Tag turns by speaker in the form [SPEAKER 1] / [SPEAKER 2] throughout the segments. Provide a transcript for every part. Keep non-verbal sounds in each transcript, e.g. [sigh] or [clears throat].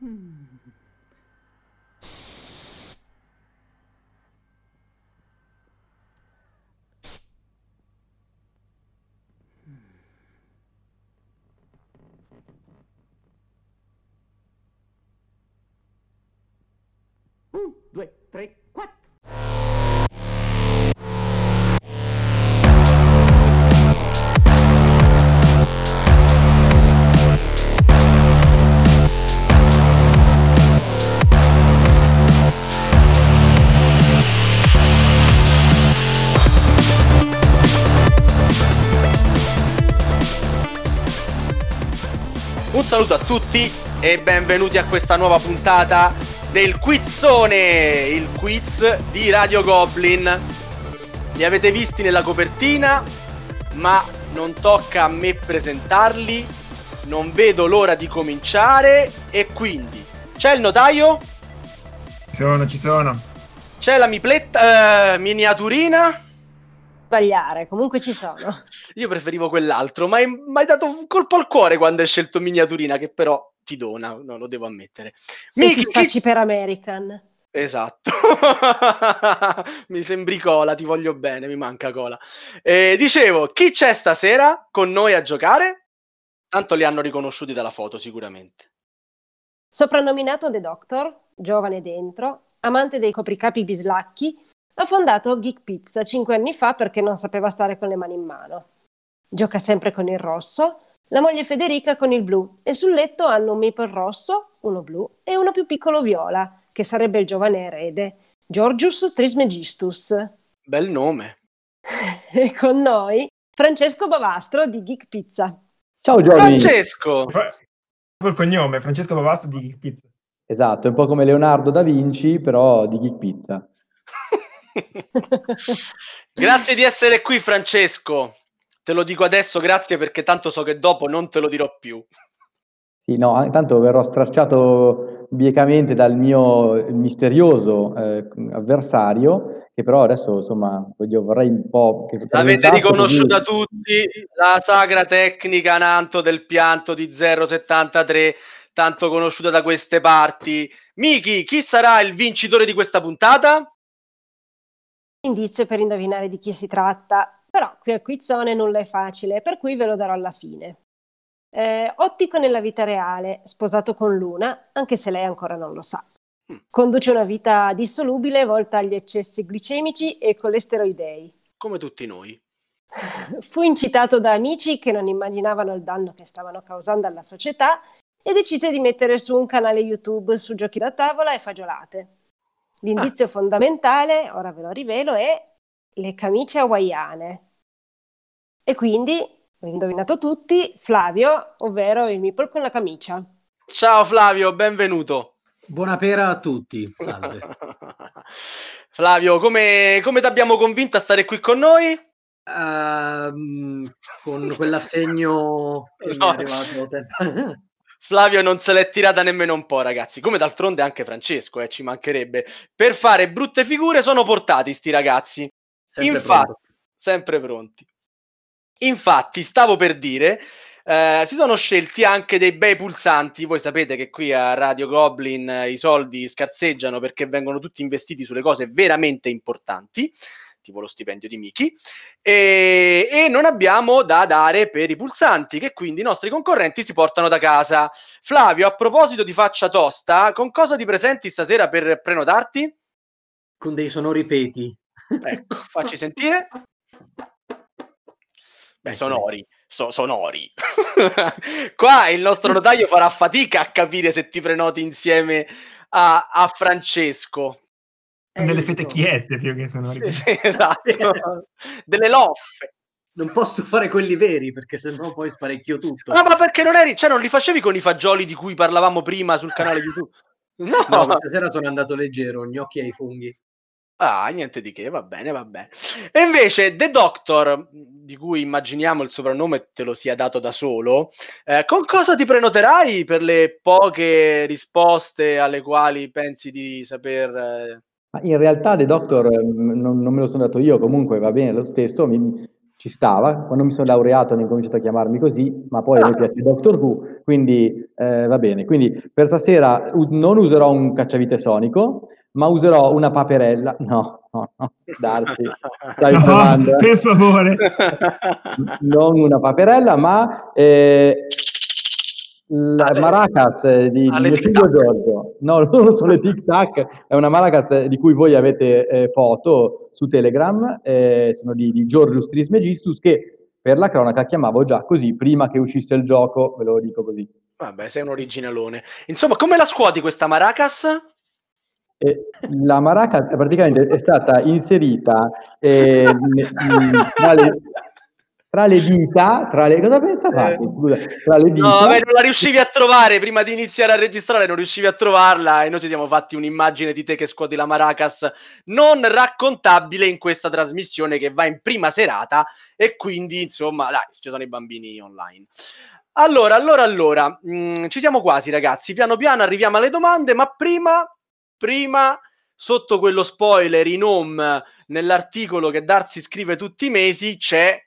[SPEAKER 1] Un, due, tre,
[SPEAKER 2] saluto a tutti e benvenuti a questa nuova puntata del Quizzone, il quiz di Radio Goblin. Li avete visti nella copertina, ma non tocca a me presentarli. Non vedo l'ora di cominciare e quindi c'è il notaio,
[SPEAKER 3] Ci sono, ci sono.
[SPEAKER 2] c'è la mipletta, eh, miniaturina.
[SPEAKER 4] Sbagliare, comunque ci sono.
[SPEAKER 2] Io preferivo quell'altro, ma hai mi hai dato un colpo al cuore quando hai scelto miniaturina, che però ti dona, no, lo devo ammettere.
[SPEAKER 4] Ti
[SPEAKER 2] Miki, chi-
[SPEAKER 4] spacci per American.
[SPEAKER 2] Esatto, [laughs] mi sembri cola, ti voglio bene, mi manca cola. Eh, dicevo, chi c'è stasera con noi a giocare? Tanto li hanno riconosciuti dalla foto sicuramente.
[SPEAKER 4] Soprannominato The Doctor, giovane dentro, amante dei copricapi bislacchi, ha fondato Geek Pizza cinque anni fa perché non sapeva stare con le mani in mano. Gioca sempre con il rosso, la moglie Federica con il blu e sul letto hanno un maple rosso, uno blu e uno più piccolo viola, che sarebbe il giovane erede, Georgius Trismegistus.
[SPEAKER 2] Bel nome. [laughs]
[SPEAKER 4] E con noi Francesco Bavastro di Geek Pizza.
[SPEAKER 5] Ciao Giorgi.
[SPEAKER 2] Francesco,
[SPEAKER 3] Col cognome, Francesco Bavasto di Geek Pizza.
[SPEAKER 5] Esatto, è un po' come Leonardo da Vinci, però di Geek Pizza. [laughs]
[SPEAKER 2] grazie di essere qui Francesco. Te lo dico adesso, grazie perché tanto so che dopo non te lo dirò più.
[SPEAKER 5] Sì, no, intanto verrò stracciato biecamente dal mio misterioso eh, avversario, che però adesso, insomma, voglio, vorrei un po'... Che
[SPEAKER 2] L'avete riconosciuta
[SPEAKER 5] così-
[SPEAKER 2] tutti, la sagra tecnica Nanto del pianto di 073, tanto conosciuta da queste parti. Miki, chi sarà il vincitore di questa puntata?
[SPEAKER 4] Indizio per indovinare di chi si tratta, però qui al quizzone nulla è facile, per cui ve lo darò alla fine. Eh, ottico nella vita reale, sposato con Luna, anche se lei ancora non lo sa.
[SPEAKER 2] Mm.
[SPEAKER 4] Conduce una vita dissolubile volta agli eccessi glicemici e colesteroidei.
[SPEAKER 2] Come tutti noi. [laughs]
[SPEAKER 4] Fu incitato da amici che non immaginavano il danno che stavano causando alla società e decise di mettere su un canale YouTube su giochi da tavola e fagiolate. L'indizio fondamentale, ora ve lo rivelo, è le camicie hawaiane. E quindi, ho indovinato tutti, Flavio, ovvero il meeple con la camicia.
[SPEAKER 2] Ciao Flavio, benvenuto.
[SPEAKER 6] Buonapera a tutti, salve. [laughs]
[SPEAKER 2] Flavio, come, come ti abbiamo convinto a stare qui con noi?
[SPEAKER 6] Ehm, con quell'assegno [laughs] che mi
[SPEAKER 2] No.
[SPEAKER 6] è arrivato tempo- [laughs]
[SPEAKER 2] Flavio non se l'è tirata nemmeno un po', ragazzi. Come d'altronde anche Francesco, eh, ci mancherebbe. Per fare brutte figure sono portati sti ragazzi.
[SPEAKER 6] Sempre
[SPEAKER 2] Infatti,
[SPEAKER 6] pronto.
[SPEAKER 2] sempre pronti. Infatti, stavo per dire, eh, si sono scelti anche dei bei pulsanti. Voi sapete che qui a Radio Goblin eh, i soldi scarseggiano perché vengono tutti investiti sulle cose veramente importanti, tipo lo stipendio di Miki. E, e non abbiamo da dare per i pulsanti, che quindi i nostri concorrenti si portano da casa. Flavio, a proposito di faccia tosta, con cosa ti presenti stasera per prenotarti?
[SPEAKER 6] Con dei sonori peti.
[SPEAKER 2] Ecco, facci sentire. Beh,
[SPEAKER 6] Ecco.
[SPEAKER 2] sonori, so- sonori. [laughs] Qua il nostro notaio farà fatica a capire se ti prenoti insieme a, a Francesco.
[SPEAKER 6] Eh,
[SPEAKER 3] Delle
[SPEAKER 6] io
[SPEAKER 3] fetecchiette più che sono
[SPEAKER 2] Sì, sì, esatto. [laughs] Delle loffe.
[SPEAKER 6] Non posso fare quelli veri perché sennò poi sparecchio tutto.
[SPEAKER 2] No, ma perché non eri, cioè non li facevi con i fagioli di cui parlavamo prima sul canale YouTube? [laughs] No,
[SPEAKER 6] No, questa sera sono andato leggero, gnocchi ai funghi.
[SPEAKER 2] Ah, niente di che, va bene, va bene. E invece The Doctor, di cui immaginiamo il soprannome te lo sia dato da solo, eh, con cosa ti prenoterai per le poche risposte alle quali pensi di saper... eh,
[SPEAKER 5] Ma in realtà The Doctor eh, non, non me lo sono dato io, comunque va bene lo stesso. Mi, ci stava. Quando mi sono laureato hanno incominciato a chiamarmi così, ma poi a me piace Doctor Who, quindi eh, va bene. Quindi per stasera u- non userò un cacciavite sonico, ma userò una paperella. No, no, no, Darsi, stai
[SPEAKER 3] No,
[SPEAKER 5] provando.
[SPEAKER 3] per favore.
[SPEAKER 5] non una paperella, ma eh, la
[SPEAKER 2] Ah,
[SPEAKER 5] maracas eh, di, di
[SPEAKER 2] ah, tic
[SPEAKER 5] figlio. Giorgio. No, [laughs] non sono le tic tac, è una maracas eh, di cui voi avete eh, foto su Telegram, eh, sono di, di Giorgius Trismegistus che per la cronaca chiamavo già così prima che uscisse il gioco, ve lo dico così.
[SPEAKER 2] Vabbè, sei un originalone. Insomma, come la scuoti questa maracas?
[SPEAKER 5] E la maraca praticamente è stata inserita eh, ne- mh, tra, le, dita, tra le, cosa pensa fate?
[SPEAKER 2] Eh.
[SPEAKER 5] Tra le dita.
[SPEAKER 2] No, vabbè, non la riuscivi a trovare prima di iniziare a registrare, non riuscivi a trovarla e noi ci siamo fatti un'immagine di te che scuoti la maracas non raccontabile in questa trasmissione che va in prima serata e quindi, insomma, dai, ci sono i bambini online. Allora, allora, allora, mm, ci siamo quasi ragazzi, piano piano arriviamo alle domande, ma prima, prima, sotto quello spoiler in home nell'articolo che Darsi scrive tutti i mesi, c'è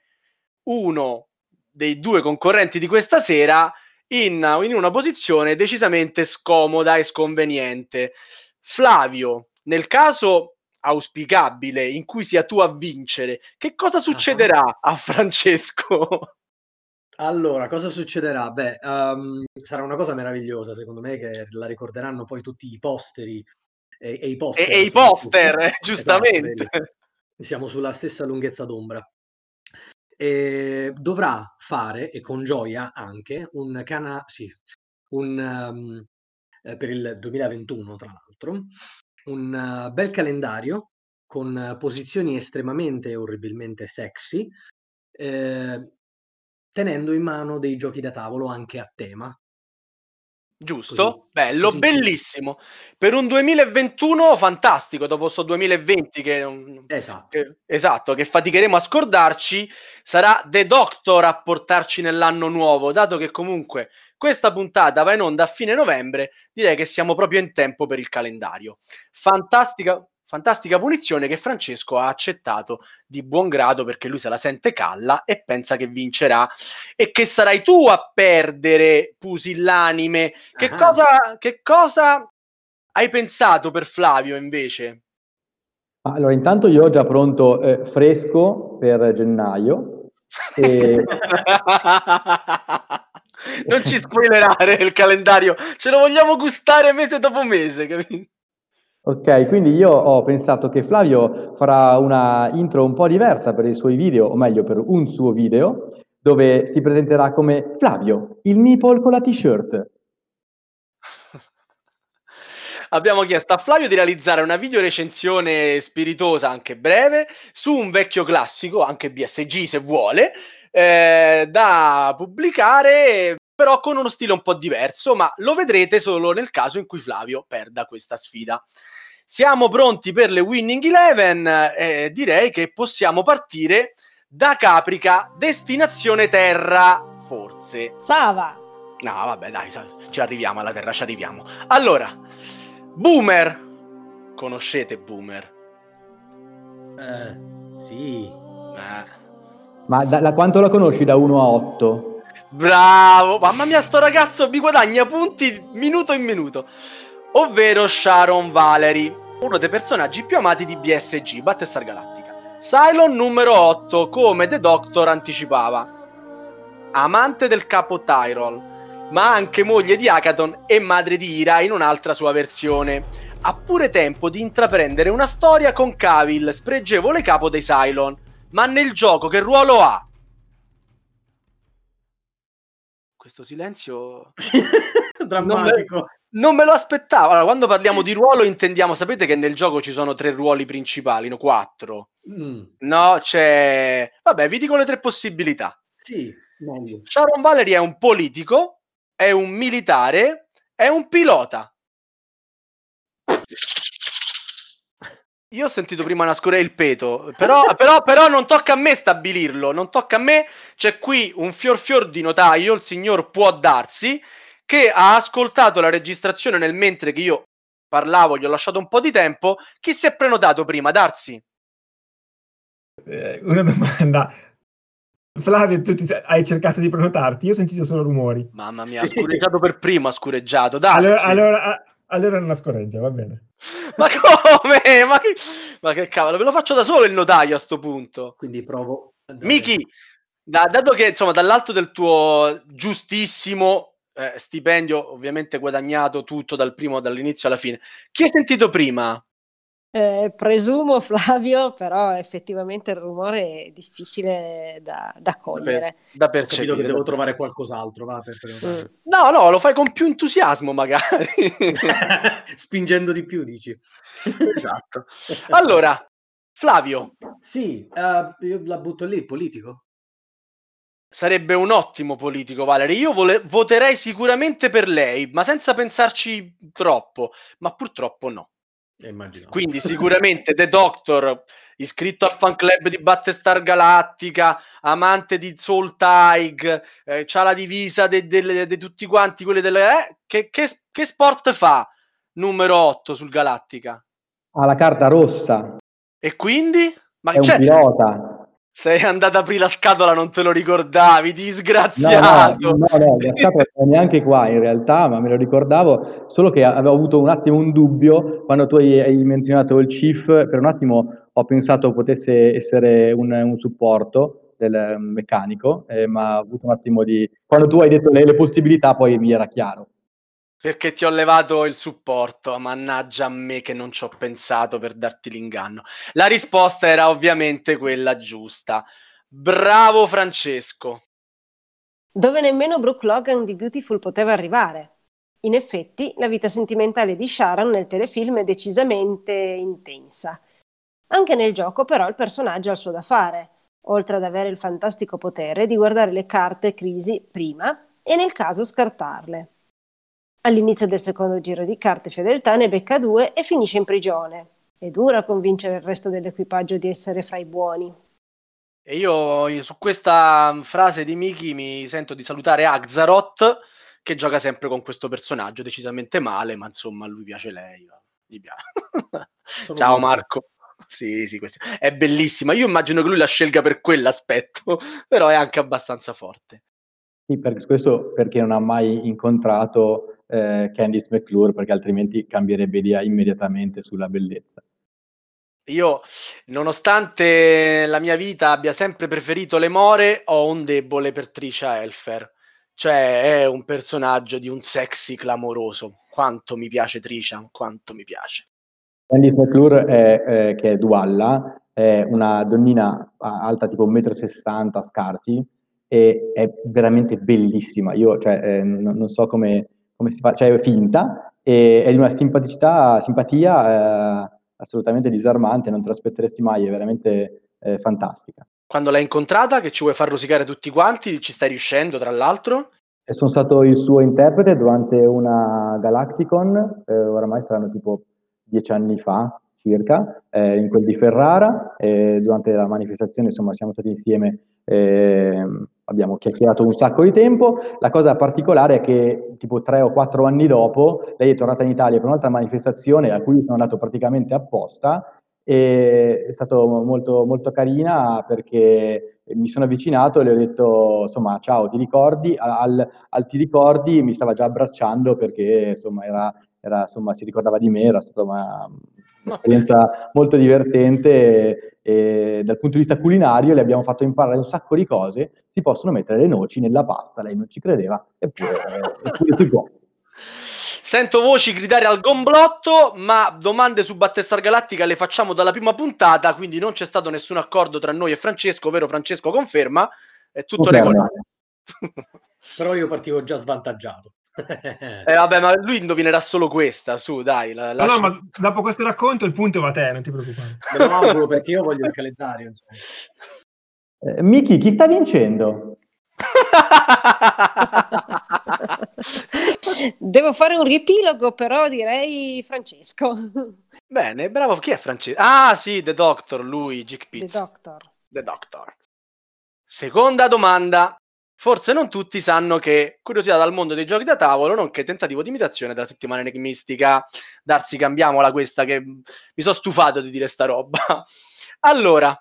[SPEAKER 2] uno dei due concorrenti di questa sera in, in una posizione decisamente scomoda e sconveniente. Flavio, nel caso auspicabile in cui sia tu a vincere, che cosa succederà a Francesco?
[SPEAKER 6] Allora, cosa succederà? Beh, ehm, sarà una cosa meravigliosa, secondo me, che la ricorderanno poi tutti i posteri e, e i
[SPEAKER 2] E,
[SPEAKER 6] poster.
[SPEAKER 2] e i
[SPEAKER 6] soprattutto.
[SPEAKER 2] poster, [laughs]
[SPEAKER 6] Esatto,
[SPEAKER 2] giustamente.
[SPEAKER 6] vedi. Siamo sulla stessa lunghezza d'ombra. E dovrà fare, e con gioia anche, un cana... sì, un, eh, per il 2021, tra l'altro, un eh, bel calendario con eh, posizioni estremamente e orribilmente sexy, eh, tenendo in mano dei giochi da tavolo anche a tema.
[SPEAKER 2] Giusto?
[SPEAKER 6] Così,
[SPEAKER 2] Bello,
[SPEAKER 6] così.
[SPEAKER 2] bellissimo. Per un 2021 fantastico, dopo sto 2020 che,
[SPEAKER 6] Esatto.
[SPEAKER 2] che- esatto, che faticheremo a scordarci, sarà The Doctor a portarci nell'anno nuovo, dato che comunque questa puntata va in onda a fine novembre, direi che siamo proprio in tempo per il calendario. Fantastica, fantastica punizione che Francesco ha accettato di buon grado perché lui se la sente calla e pensa che vincerà e che sarai tu a perdere, pusillanime. Che,
[SPEAKER 6] Ah.
[SPEAKER 2] cosa, che cosa hai pensato per Flavio invece?
[SPEAKER 5] Allora, intanto io ho già pronto eh, fresco per gennaio. E- [laughs]
[SPEAKER 2] non ci spoilerare il calendario, ce lo vogliamo gustare mese dopo mese, capito?
[SPEAKER 5] Ok, quindi io ho pensato che Flavio farà una intro un po' diversa per i suoi video, o meglio per un suo video, dove si presenterà come Flavio, il meeple con la t-shirt. [laughs]
[SPEAKER 2] Abbiamo chiesto a Flavio di realizzare una video recensione spiritosa, anche breve, su un vecchio classico, anche BSG se vuole, eh, da pubblicare, però con uno stile un po' diverso, ma lo vedrete solo nel caso in cui Flavio perda questa sfida. Siamo pronti per le Winning Eleven, eh, direi che possiamo partire da Caprica, destinazione Terra, forse.
[SPEAKER 4] Sava.
[SPEAKER 2] No, vabbè, dai, ci arriviamo alla Terra, ci arriviamo. Allora, Boomer. Conoscete Boomer?
[SPEAKER 6] Eh, sì.
[SPEAKER 2] Eh,
[SPEAKER 5] Ma da, da quanto la conosci da 1 a 8?
[SPEAKER 2] Bravo, mamma mia, sto ragazzo mi guadagna punti minuto in minuto. Ovvero Sharon Valery, uno dei personaggi più amati di BSG, Battlestar Galactica. Cylon numero 8, come The Doctor anticipava. Amante del capo Tyrol, ma anche moglie di Akaton e madre di Ira in un'altra sua versione. Ha pure tempo di intraprendere una storia con Cavill, spregevole capo dei Cylon. Ma nel gioco che ruolo ha? Questo silenzio [laughs]
[SPEAKER 6] Drammatico.
[SPEAKER 2] non me lo aspettavo. Allora, quando parliamo di ruolo [laughs] intendiamo, sapete che nel gioco ci sono tre ruoli principali, no? Quattro.
[SPEAKER 6] Mm,
[SPEAKER 2] No, c'è... Vabbè, vi dico le tre possibilità.
[SPEAKER 6] sì, meglio.
[SPEAKER 2] Sharon Valery è un politico, è un militare, è un pilota. Io ho sentito prima nascere il peto, però, però, però non tocca a me stabilirlo, non tocca a me. C'è qui un fior fior di notaio, il signor può darsi, che ha ascoltato la registrazione nel mentre che io parlavo, gli ho lasciato un po' di tempo. Chi si è prenotato prima? Darsi?
[SPEAKER 3] Eh, una domanda. Flavio, tu ti hai cercato di prenotarti? Io ho sentito solo rumori.
[SPEAKER 2] Mamma mia, ha
[SPEAKER 6] Sì.
[SPEAKER 2] scureggiato per primo, ha scureggiato. Dai,
[SPEAKER 3] allora, allora, allora non la scorreggia, va bene.
[SPEAKER 2] Ma come? Ma che... ma che cavolo, ve lo faccio da solo il notaio a sto punto.
[SPEAKER 6] Quindi provo.
[SPEAKER 2] Miki, da- dato che insomma dall'alto del tuo giustissimo eh, stipendio, ovviamente guadagnato tutto dal primo dall'inizio alla fine, chi hai sentito prima?
[SPEAKER 4] Eh, presumo Flavio, però effettivamente il rumore è difficile da, da cogliere.
[SPEAKER 2] Da
[SPEAKER 6] Ho capito
[SPEAKER 2] percepire.
[SPEAKER 6] che devo
[SPEAKER 2] da-
[SPEAKER 6] trovare qualcos'altro, va, per
[SPEAKER 4] Mm.
[SPEAKER 2] No, no, lo fai con più entusiasmo magari. [laughs]
[SPEAKER 6] Spingendo di più, dici.
[SPEAKER 2] esatto. Allora, Flavio,
[SPEAKER 6] Sì, eh, io la butto lì, politico.
[SPEAKER 2] Sarebbe un ottimo politico, Valerie. Io vole- voterei sicuramente per lei, ma senza pensarci troppo. Ma purtroppo no.
[SPEAKER 6] Eh, immagino.
[SPEAKER 2] Quindi sicuramente The Doctor, iscritto al fan club di Battestar Galactica, amante di Soul Tig, eh, c'ha la divisa di tutti quanti quelli delle... eh, che, che- che sport fa numero 8 sul Galactica?
[SPEAKER 5] Ha la carta rossa,
[SPEAKER 2] E quindi? Ma
[SPEAKER 5] è un
[SPEAKER 2] cioè,
[SPEAKER 5] pilota.
[SPEAKER 2] Sei andato a aprire la scatola, non te lo ricordavi,
[SPEAKER 5] No,
[SPEAKER 2] disgraziato!
[SPEAKER 5] no, no, no, la [laughs] scatola non neanche qua in realtà, ma me lo ricordavo, solo che avevo avuto un attimo un dubbio quando tu hai, hai menzionato il Chief, per un attimo ho pensato potesse essere un, un supporto del eh, meccanico, eh, ma ho avuto un attimo di... Quando tu hai detto le, le possibilità poi mi era chiaro.
[SPEAKER 2] Perché ti ho levato il supporto, mannaggia a me che non ci ho pensato per darti l'inganno. La risposta era ovviamente quella giusta. Bravo Francesco.
[SPEAKER 4] Dove nemmeno Brooke Logan di Beautiful poteva arrivare. In effetti, la vita sentimentale di Sharon nel telefilm è decisamente intensa. Anche nel gioco, però, il personaggio ha il suo da fare, oltre ad avere il fantastico potere di guardare le carte crisi prima e nel caso scartarle. All'inizio del secondo giro di carte fedeltà ne becca due e finisce in prigione. È dura convincere il resto dell'equipaggio di essere fra i buoni.
[SPEAKER 2] E io su questa frase di Miki mi sento di salutare Axaroth, che gioca sempre con questo personaggio, decisamente male, ma insomma a lui piace lei. Gli piace. [laughs] Ciao Marco. Sì, sì, questa- è bellissima. Io immagino che lui la scelga per quell'aspetto, [laughs] però è anche abbastanza forte.
[SPEAKER 5] Sì, per questo perché non ha mai incontrato eh, Candice McClure, perché altrimenti cambierebbe idea immediatamente sulla bellezza.
[SPEAKER 2] Io, nonostante la mia vita abbia sempre preferito le more, ho un debole per Trisha Elfer. Cioè, è un personaggio di un sexy clamoroso. Quanto mi piace Trisha, quanto mi piace.
[SPEAKER 5] Candice McClure, è, eh, che è Dualla, è una donnina alta tipo 1,60 m scarsi e è veramente bellissima. Io cioè, eh, non so come, come si fa, cioè è finta e è di una simpaticità, simpatia eh, assolutamente disarmante, non te l'aspetteresti mai, è veramente eh, fantastica.
[SPEAKER 2] Quando l'hai incontrata, che ci vuoi far rosicare tutti quanti, ci stai riuscendo, tra l'altro.
[SPEAKER 5] E sono stato il suo interprete durante una Galacticon, eh, oramai saranno tipo dieci anni fa circa, eh, in quel di Ferrara, durante la manifestazione insomma siamo stati insieme, eh, abbiamo chiacchierato un sacco di tempo. La cosa particolare è che tipo tre o quattro anni dopo lei è tornata in Italia per un'altra manifestazione a cui sono andato praticamente apposta e è stato molto, molto carina perché mi sono avvicinato e le ho detto insomma ciao ti ricordi al, al ti ricordi mi stava già abbracciando perché insomma era, era insomma si ricordava di me era stata una, un'esperienza molto divertente e, e dal punto di vista culinario le abbiamo fatto imparare un sacco di cose si possono mettere le noci nella pasta lei non ci credeva eppure, eppure si può
[SPEAKER 2] Sento voci gridare al gomblotto, ma domande su Battestar Galattica le facciamo dalla prima puntata, quindi non c'è stato nessun accordo tra noi e Francesco, vero Francesco conferma? È tutto
[SPEAKER 5] Conferma.
[SPEAKER 2] regolare. [laughs]
[SPEAKER 6] Però io partivo già svantaggiato. [laughs]
[SPEAKER 2] Eh, vabbè, ma lui indovinerà solo questa, su, dai. La,
[SPEAKER 3] No,
[SPEAKER 2] lascia-
[SPEAKER 3] no, ma dopo questo racconto il punto va a te, non ti preoccupare.
[SPEAKER 6] Me lo auguro perché io voglio il calendario. Insomma.
[SPEAKER 5] Eh, Miki chi sta vincendo? [laughs]
[SPEAKER 4] Devo fare un riepilogo, però direi Francesco,
[SPEAKER 2] Bene, bravo. Chi è Francesco? Ah, sì, The Doctor, lui, Gick
[SPEAKER 4] The
[SPEAKER 2] Pizza.
[SPEAKER 4] Doctor.
[SPEAKER 2] The Doctor. Seconda domanda. Forse non tutti sanno che curiosità dal mondo dei giochi da tavolo, nonché tentativo di imitazione della settimana enigmistica. Darsi, cambiamola questa che mi sono stufato di dire sta roba. [laughs] Allora,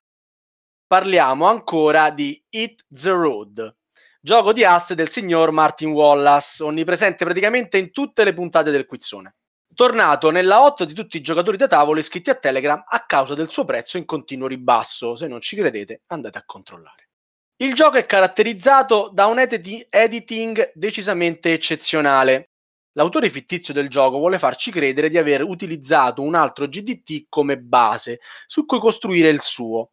[SPEAKER 2] parliamo ancora di Hit the Road, gioco di asse del signor Martin Wallace, onnipresente praticamente in tutte le puntate del quizzone. Tornato nella hot di tutti i giocatori da tavolo iscritti a Telegram a causa del suo prezzo in continuo ribasso. Se non ci credete, andate a controllare. Il gioco è caratterizzato da un editi- editing decisamente eccezionale. L'autore fittizio del gioco vuole farci credere di aver utilizzato un altro GDT come base su cui costruire il suo,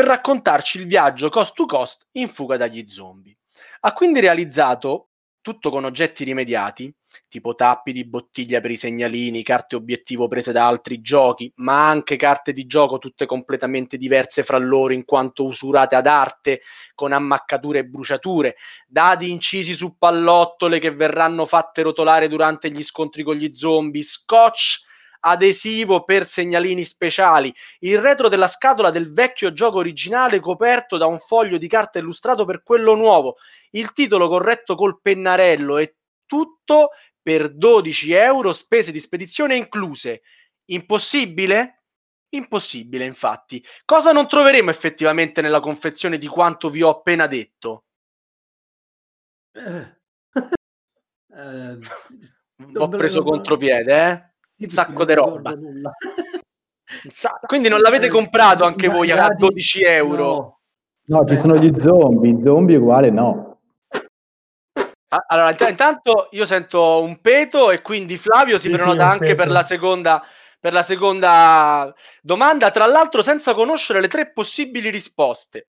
[SPEAKER 2] per raccontarci il viaggio cost to cost in fuga dagli zombie. Ha quindi realizzato, tutto con oggetti rimediati, tipo tappi di bottiglia per i segnalini, carte obiettivo prese da altri giochi, ma anche carte di gioco tutte completamente diverse fra loro in quanto usurate ad arte, con ammaccature e bruciature, dadi incisi su pallottole che verranno fatte rotolare durante gli scontri con gli zombie, scotch adesivo per segnalini speciali, il retro della scatola del vecchio gioco originale coperto da un foglio di carta illustrato per quello nuovo, il titolo corretto col pennarello e tutto per 12 euro, spese di spedizione incluse. Impossibile? Impossibile, infatti. Cosa non troveremo effettivamente nella confezione di quanto vi ho appena detto?
[SPEAKER 6] Eh. [laughs] Eh,
[SPEAKER 2] Ho preso contropiede, eh?
[SPEAKER 6] Sì,
[SPEAKER 2] Un sacco di roba. [laughs] sa- Quindi non l'avete comprato anche voi a
[SPEAKER 6] dadi-
[SPEAKER 2] 12 euro?
[SPEAKER 6] no.
[SPEAKER 5] No, ci sono gli zombie, zombie uguale no.
[SPEAKER 2] Allora, int- intanto io sento un peto e quindi Flavio si
[SPEAKER 3] Sì, sì,
[SPEAKER 2] prenota
[SPEAKER 3] un
[SPEAKER 2] anche per la seconda per la seconda domanda, tra l'altro senza conoscere le tre possibili risposte.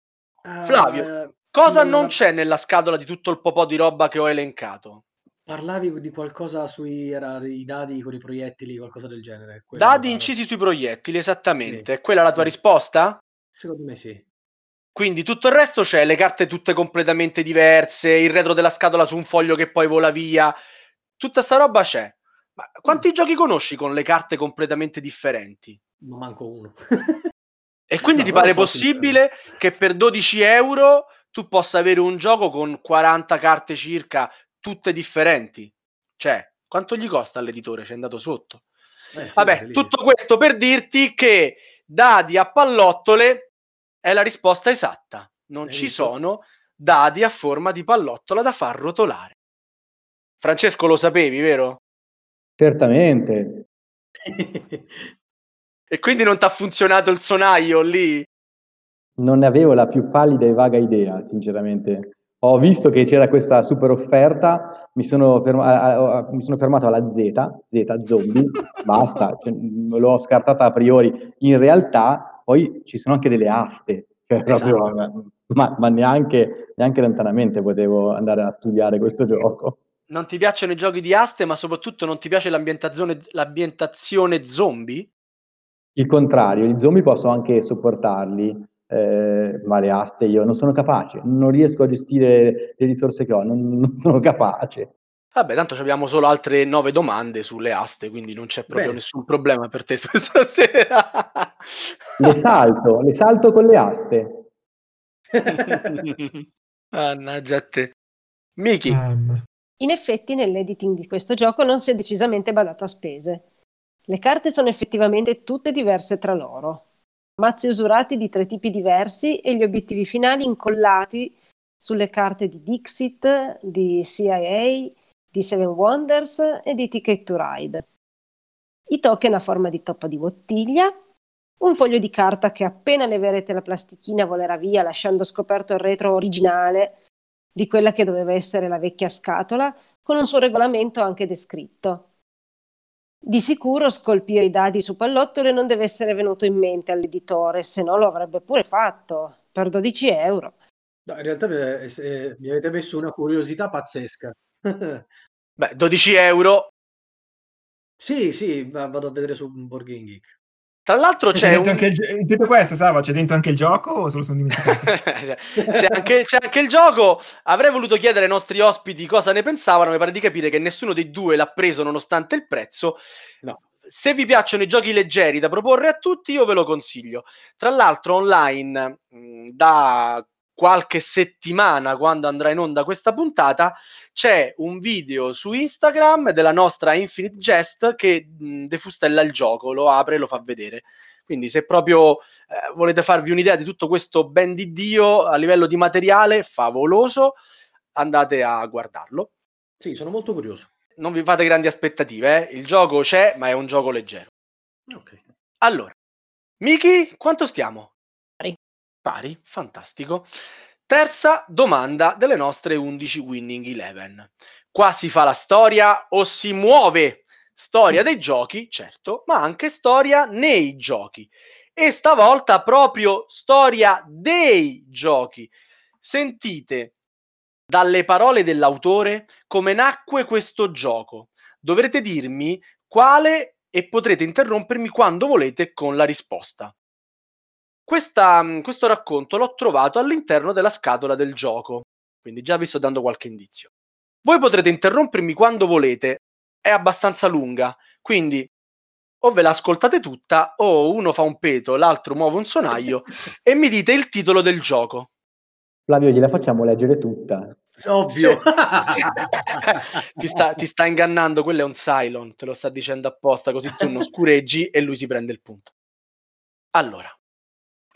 [SPEAKER 2] Flavio,
[SPEAKER 6] Eh,
[SPEAKER 2] Cosa
[SPEAKER 6] non-
[SPEAKER 2] non c'è nella scatola di tutto il popò di roba che ho elencato?
[SPEAKER 6] Parlavi di qualcosa sui era i dadi con i proiettili, qualcosa del genere. quello
[SPEAKER 2] Dadi
[SPEAKER 6] era-
[SPEAKER 2] incisi sui proiettili, esattamente.
[SPEAKER 6] Sì.
[SPEAKER 2] È quella la tua
[SPEAKER 6] Sì.
[SPEAKER 2] risposta?
[SPEAKER 6] Secondo me sì.
[SPEAKER 2] Quindi tutto il resto c'è, le carte tutte completamente diverse, il retro della scatola su un foglio che poi vola via. Tutta sta roba c'è. Ma quanti giochi conosci con le carte completamente differenti?
[SPEAKER 6] Ma manco uno. [laughs]
[SPEAKER 2] E quindi
[SPEAKER 6] No,
[SPEAKER 2] ti
[SPEAKER 6] non
[SPEAKER 2] pare
[SPEAKER 6] so,
[SPEAKER 2] possibile che per 12 euro tu possa avere un gioco con 40 carte circa, tutte differenti? Cioè, quanto gli costa all'editore? C'è andato sotto.
[SPEAKER 6] Eh,
[SPEAKER 2] Vabbè, tutto questo per dirti che dadi a pallottole è la risposta esatta. Non ci
[SPEAKER 6] visto?
[SPEAKER 2] sono dadi a forma di pallottola da far rotolare. Francesco lo sapevi, vero?
[SPEAKER 5] Certamente. [laughs]
[SPEAKER 2] E quindi non ti ha funzionato il sonaio lì?
[SPEAKER 5] Non ne avevo la più pallida e vaga idea, sinceramente. Ho visto che c'era questa super offerta, mi sono, ferma- mi sono fermato alla Z, Z zombie, [laughs] basta, cioè, l'ho scartata a priori. In realtà poi ci sono anche delle aste, cioè proprio,
[SPEAKER 2] Esatto.
[SPEAKER 5] ma, ma neanche, neanche lontanamente potevo andare a studiare questo gioco.
[SPEAKER 2] Non ti piacciono i giochi di aste, ma soprattutto non ti piace l'ambientazione, l'ambientazione zombie?
[SPEAKER 5] Il contrario, i zombie posso anche sopportarli, eh, ma le aste io non sono capace, non riesco a gestire le risorse che ho, non, non sono capace.
[SPEAKER 2] Vabbè, tanto abbiamo solo altre nove domande sulle aste, quindi non c'è proprio
[SPEAKER 6] Bene.
[SPEAKER 2] nessun problema per te [laughs] stasera.
[SPEAKER 5] Le salto, le salto con le aste. [laughs]
[SPEAKER 2] Mannaggia te. Miki,
[SPEAKER 3] Mamma.
[SPEAKER 4] In effetti nell'editing di questo gioco non si è decisamente badato a spese. Le carte sono effettivamente tutte diverse tra loro. Mazzi usurati di tre tipi diversi e gli obiettivi finali incollati sulle carte di Dixit, di CIA, di Seven Wonders e di Ticket to Ride. I token a forma di toppa di bottiglia, un foglio di carta che appena leverete la plastichina volerà via lasciando scoperto il retro originale di quella che doveva essere la vecchia scatola, con un suo regolamento anche descritto. Di sicuro scolpire i dadi su pallottole non deve essere venuto in mente all'editore, se no lo avrebbe pure fatto, per 12 euro.
[SPEAKER 6] No, in realtà eh, eh, mi avete messo una curiosità pazzesca. [laughs]
[SPEAKER 2] beh, 12 euro.
[SPEAKER 6] sì, sì, va- vado a vedere su Game Geek.
[SPEAKER 2] Tra l'altro
[SPEAKER 3] C'è
[SPEAKER 2] c'è
[SPEAKER 3] dentro
[SPEAKER 2] un...
[SPEAKER 3] anche il, tutto questo, Sava, c'è dentro anche il gioco o se lo sono dimenticato? [laughs]
[SPEAKER 2] c'è, anche, c'è anche il gioco. Avrei voluto chiedere ai nostri ospiti cosa ne pensavano. Mi pare di capire che nessuno dei due l'ha preso nonostante il prezzo.
[SPEAKER 6] No.
[SPEAKER 2] Se vi piacciono i giochi leggeri da proporre a tutti, io ve lo consiglio. Tra l'altro, online mh, da qualche settimana, quando andrà in onda questa puntata, c'è un video su Instagram della nostra Infinite Jest che mh, defustella il gioco, lo apre e lo fa vedere. Quindi se proprio eh, volete farvi un'idea di tutto questo ben di Dio a livello di materiale favoloso, andate a guardarlo.
[SPEAKER 6] Sì, sono molto curioso.
[SPEAKER 2] Non vi fate grandi aspettative, eh? il gioco c'è, ma è un gioco leggero.
[SPEAKER 6] Ok.
[SPEAKER 2] Allora, Miki, quanto stiamo?
[SPEAKER 4] Pari.
[SPEAKER 2] Fantastico. Terza domanda delle nostre 11 Winning Eleven. Qua si fa la storia o si muove? Storia dei giochi, certo, ma anche storia nei giochi. E stavolta proprio storia dei giochi. Sentite dalle parole dell'autore come nacque questo gioco. Dovrete dirmi quale e potrete interrompermi quando volete con la risposta. Questa, mm, questo racconto l'ho trovato all'interno della scatola del gioco, quindi già vi sto dando qualche indizio. Voi potrete interrompermi quando volete, è abbastanza lunga, quindi o ve la ascoltate tutta o uno fa un peto, l'altro muove un sonaglio [laughs] e mi dite il titolo del gioco.
[SPEAKER 5] Flavio, gliela facciamo leggere tutta.
[SPEAKER 6] Ovvio. [laughs]
[SPEAKER 2] ti, sta, ti sta ingannando, quello è un Cylon, te lo sta dicendo apposta, così tu non scureggi e lui si prende il punto. Allora,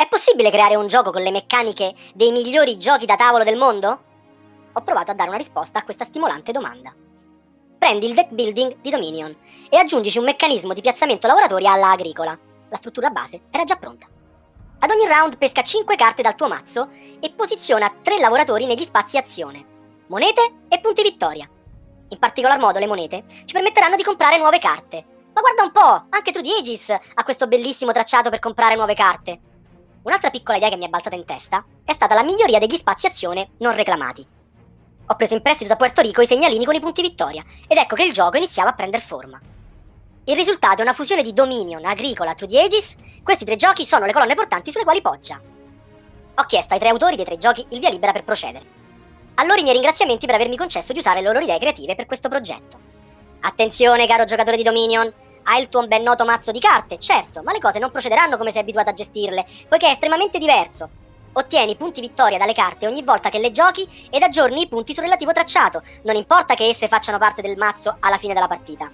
[SPEAKER 7] È possibile creare un gioco con le meccaniche dei migliori giochi da tavolo del mondo? Ho provato a dare una risposta a questa stimolante domanda. Prendi il deck building di Dominion e aggiungici un meccanismo di piazzamento lavoratori alla agricola. La struttura base era già pronta. Ad ogni round pesca 5 carte dal tuo mazzo e posiziona 3 lavoratori negli spazi azione. Monete e punti vittoria. In particolar modo le monete ci permetteranno di comprare nuove carte. Ma guarda un po', anche True Aegis ha questo bellissimo tracciato per comprare nuove carte. Un'altra piccola idea che mi è balzata in testa è stata la miglioria degli spazi azione non reclamati. Ho preso in prestito da Puerto Rico i segnalini con i punti vittoria ed ecco che il gioco iniziava a prendere forma. Il risultato è una fusione di Dominion, Agricola, True di Aegis. Questi tre giochi sono le colonne portanti sulle quali poggia. Ho chiesto ai tre autori dei tre giochi il via libera per procedere. A loro i miei ringraziamenti per avermi concesso di usare le loro idee creative per questo progetto. Attenzione, caro giocatore di Dominion, hai il tuo ben noto mazzo di carte, certo, ma le cose non procederanno come sei abituato a gestirle, poiché è estremamente diverso. Ottieni punti vittoria dalle carte ogni volta che le giochi ed aggiorni i punti sul relativo tracciato, non importa che esse facciano parte del mazzo alla fine della partita.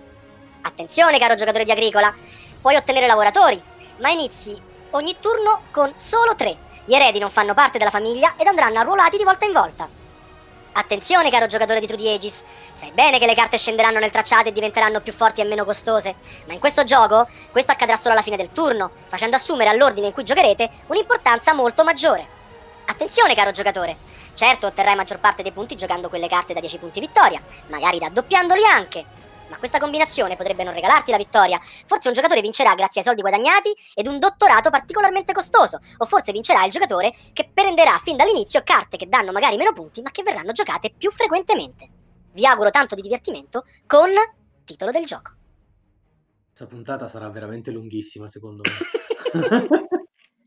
[SPEAKER 7] Attenzione, caro giocatore di Agricola, puoi ottenere lavoratori, ma inizi ogni turno con solo tre. Gli eredi non fanno parte della famiglia ed andranno arruolati di volta in volta. Attenzione, caro giocatore di True di Aegis, sai bene che le carte scenderanno nel tracciato e diventeranno più forti e meno costose, ma in questo gioco questo accadrà solo alla fine del turno, facendo assumere all'ordine in cui giocherete un'importanza molto maggiore. Attenzione, caro giocatore, certo otterrai maggior parte dei punti giocando quelle carte da 10 punti vittoria, magari raddoppiandoli anche. Ma questa combinazione potrebbe non regalarti la vittoria. Forse un giocatore vincerà grazie ai soldi guadagnati ed un dottorato particolarmente costoso. O forse vincerà il giocatore che prenderà fin dall'inizio carte che danno magari meno punti, ma che verranno giocate più frequentemente. Vi auguro tanto di divertimento con titolo del gioco.
[SPEAKER 6] Questa puntata sarà veramente lunghissima, secondo me. [laughs]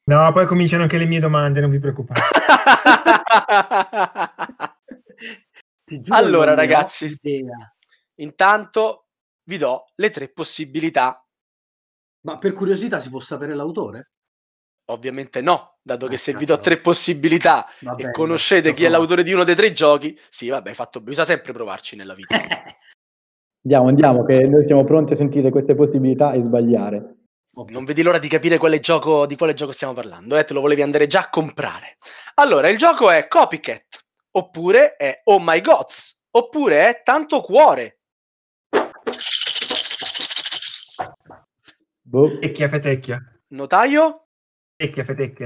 [SPEAKER 3] No, poi cominciano anche le mie domande, non vi preoccupate. [laughs]
[SPEAKER 6] Ti giuro,
[SPEAKER 2] Allora, ragazzi.
[SPEAKER 6] idea.
[SPEAKER 2] Intanto vi do le tre possibilità.
[SPEAKER 6] Ma per curiosità si può sapere l'autore?
[SPEAKER 2] Ovviamente no, dato che
[SPEAKER 6] Ah,
[SPEAKER 2] se vi do tre possibilità
[SPEAKER 6] Va
[SPEAKER 2] e conoscete chi è l'autore di uno dei tre giochi, sì, vabbè, fatto, bisogna sempre provarci nella vita. [laughs]
[SPEAKER 5] Andiamo, andiamo, che noi siamo pronti a sentire queste possibilità e sbagliare.
[SPEAKER 2] Non vedi l'ora di capire quale gioco, di quale gioco stiamo parlando, eh? te lo volevi andare già a comprare. Allora, il gioco è Copycat, oppure è Oh My Gods, oppure è Tanto Cuore.
[SPEAKER 5] Boh.
[SPEAKER 3] E chi è fetecchia?
[SPEAKER 2] Notaio?
[SPEAKER 3] E chi è fetecchia?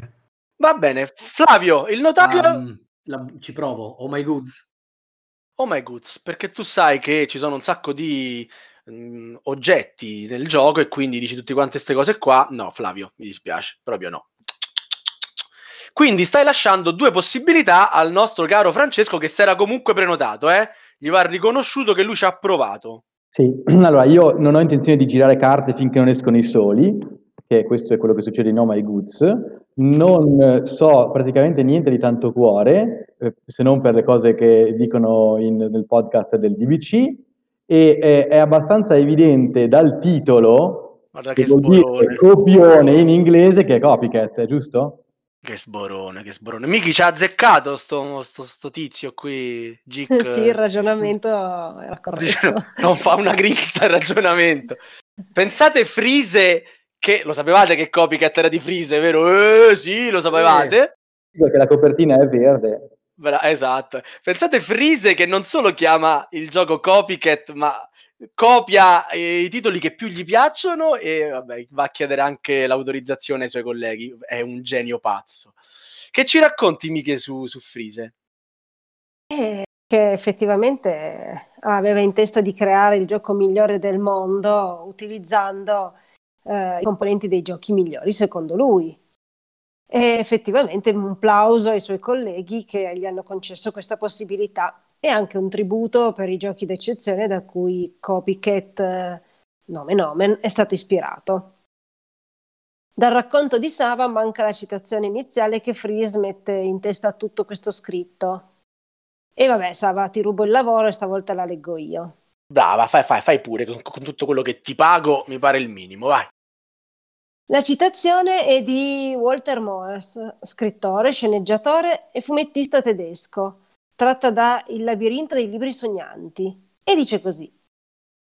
[SPEAKER 2] Va bene. Flavio, il notaio...
[SPEAKER 6] Um, la- ci provo. Oh my goods.
[SPEAKER 2] Oh my goods, perché tu sai che ci sono un sacco di mm, oggetti nel gioco e quindi dici tutte quante queste cose qua. No, Flavio, mi dispiace, proprio no. Quindi stai lasciando due possibilità al nostro caro Francesco che si era comunque prenotato, eh? Gli va riconosciuto che lui ci ha provato.
[SPEAKER 5] Sì, [clears throat] allora io non ho intenzione di girare carte finché non escono i soli, che questo è quello che succede in No My Goods. Non so praticamente niente di tanto cuore, eh, se non per le cose che dicono in- nel podcast del DBC, e eh, è abbastanza evidente dal titolo,
[SPEAKER 2] Guarda
[SPEAKER 5] che
[SPEAKER 2] che
[SPEAKER 5] vuol dire copione in inglese, che è copycat, giusto?
[SPEAKER 2] Che sborone, che sborone. Miki ci ha azzeccato sto, sto, sto tizio qui, Gic.
[SPEAKER 4] sì, il ragionamento era
[SPEAKER 2] Dice,
[SPEAKER 4] corretto.
[SPEAKER 2] no, non fa una grizza il ragionamento. Pensate Frise che lo sapevate che Copycat era di Freeze, vero? Eh, sì, lo sapevate.
[SPEAKER 5] Perché la copertina è verde.
[SPEAKER 2] Bra- esatto. Pensate Freeze che non solo chiama il gioco Copycat, ma copia eh, i titoli che più gli piacciono e vabbè, va a chiedere anche l'autorizzazione ai suoi colleghi. È un genio pazzo. Che ci racconti, Miche, su, su Freeze?
[SPEAKER 4] Eh, che effettivamente aveva in testa di creare il gioco migliore del mondo utilizzando eh, i componenti dei giochi migliori, secondo lui. E effettivamente un plauso ai suoi colleghi che gli hanno concesso questa possibilità e anche un tributo per i giochi d'eccezione da cui Copycat, eh, nome nomen, è stato ispirato. Dal racconto di Sava manca la citazione iniziale che Freeze mette in testa a tutto questo scritto. E vabbè, Sava, ti rubo il lavoro e stavolta la leggo io.
[SPEAKER 2] Brava, fai, fai, fai pure, con, con tutto quello che ti pago mi pare il minimo, vai.
[SPEAKER 4] La citazione è di Walter Moers, scrittore, sceneggiatore e fumettista tedesco, tratta da Il labirinto dei libri sognanti, e dice così.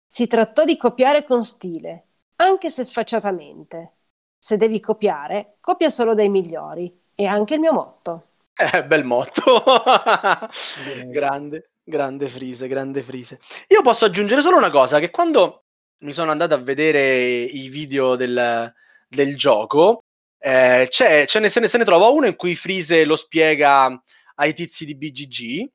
[SPEAKER 4] Si trattò di copiare con stile, anche se sfacciatamente. Se devi copiare, copia solo dai migliori, è anche il mio motto.
[SPEAKER 2] Eh, bel motto. grande, grande frise, grande frise. Io posso aggiungere solo una cosa, che quando mi sono andato a vedere i video del, del gioco, eh, c'è, ce ne, se, ne, se ne trova uno in cui Frise lo spiega ai tizi di BGG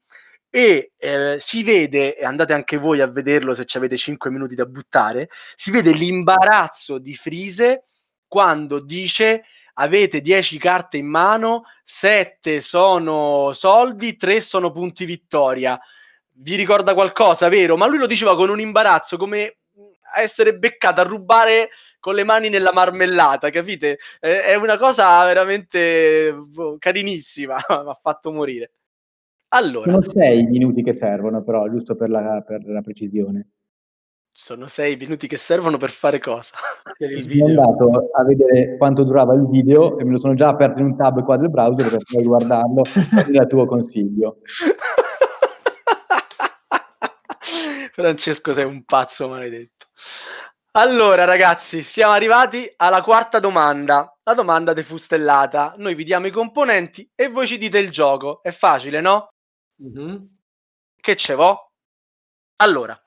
[SPEAKER 2] e eh, si vede, e andate anche voi a vederlo se avete 5 minuti da buttare, si vede l'imbarazzo di Frise quando dice avete 10 carte in mano, 7 sono soldi, 3 sono punti vittoria. Vi ricorda qualcosa, vero? Ma lui lo diceva con un imbarazzo, come a essere beccato a rubare con le mani nella marmellata, capite? È una cosa veramente boh, carinissima, [laughs] mi ha fatto morire. Allora,
[SPEAKER 5] sono sei minuti che servono, però, giusto per la, per la precisione.
[SPEAKER 2] Sono sei minuti che servono per fare cosa? [laughs]
[SPEAKER 5] Per il video. Sono andato a vedere quanto durava il video e me lo sono già aperto in un tab qua del browser per poi guardarlo nel tuo consiglio. [laughs]
[SPEAKER 2] Francesco, sei un pazzo maledetto. Allora, ragazzi, siamo arrivati alla quarta domanda. La domanda defustellata. Noi vi diamo i componenti e voi ci dite il gioco. È facile, no? Mm-hmm. Che ce vo? Allora,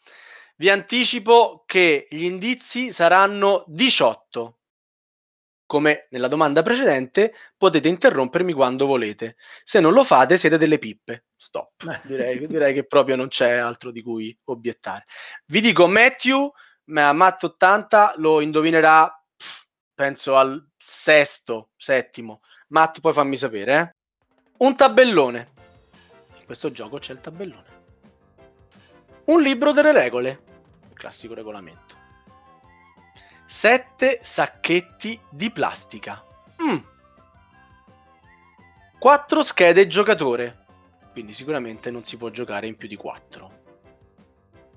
[SPEAKER 2] vi anticipo che gli indizi saranno 18. Come nella domanda precedente, potete interrompermi quando volete. Se non lo fate, siete delle pippe. Stop. [laughs] Direi, direi che proprio non c'è altro di cui obiettare. Vi dico Matthew ma Matt 80 lo indovinerà penso al sesto, settimo. Matt, poi fammi sapere, eh? Un tabellone. In questo gioco c'è il tabellone. Un libro delle regole. Il classico regolamento. Sette sacchetti di plastica. Mm. Quattro schede giocatore. Quindi sicuramente non si può giocare in più di quattro.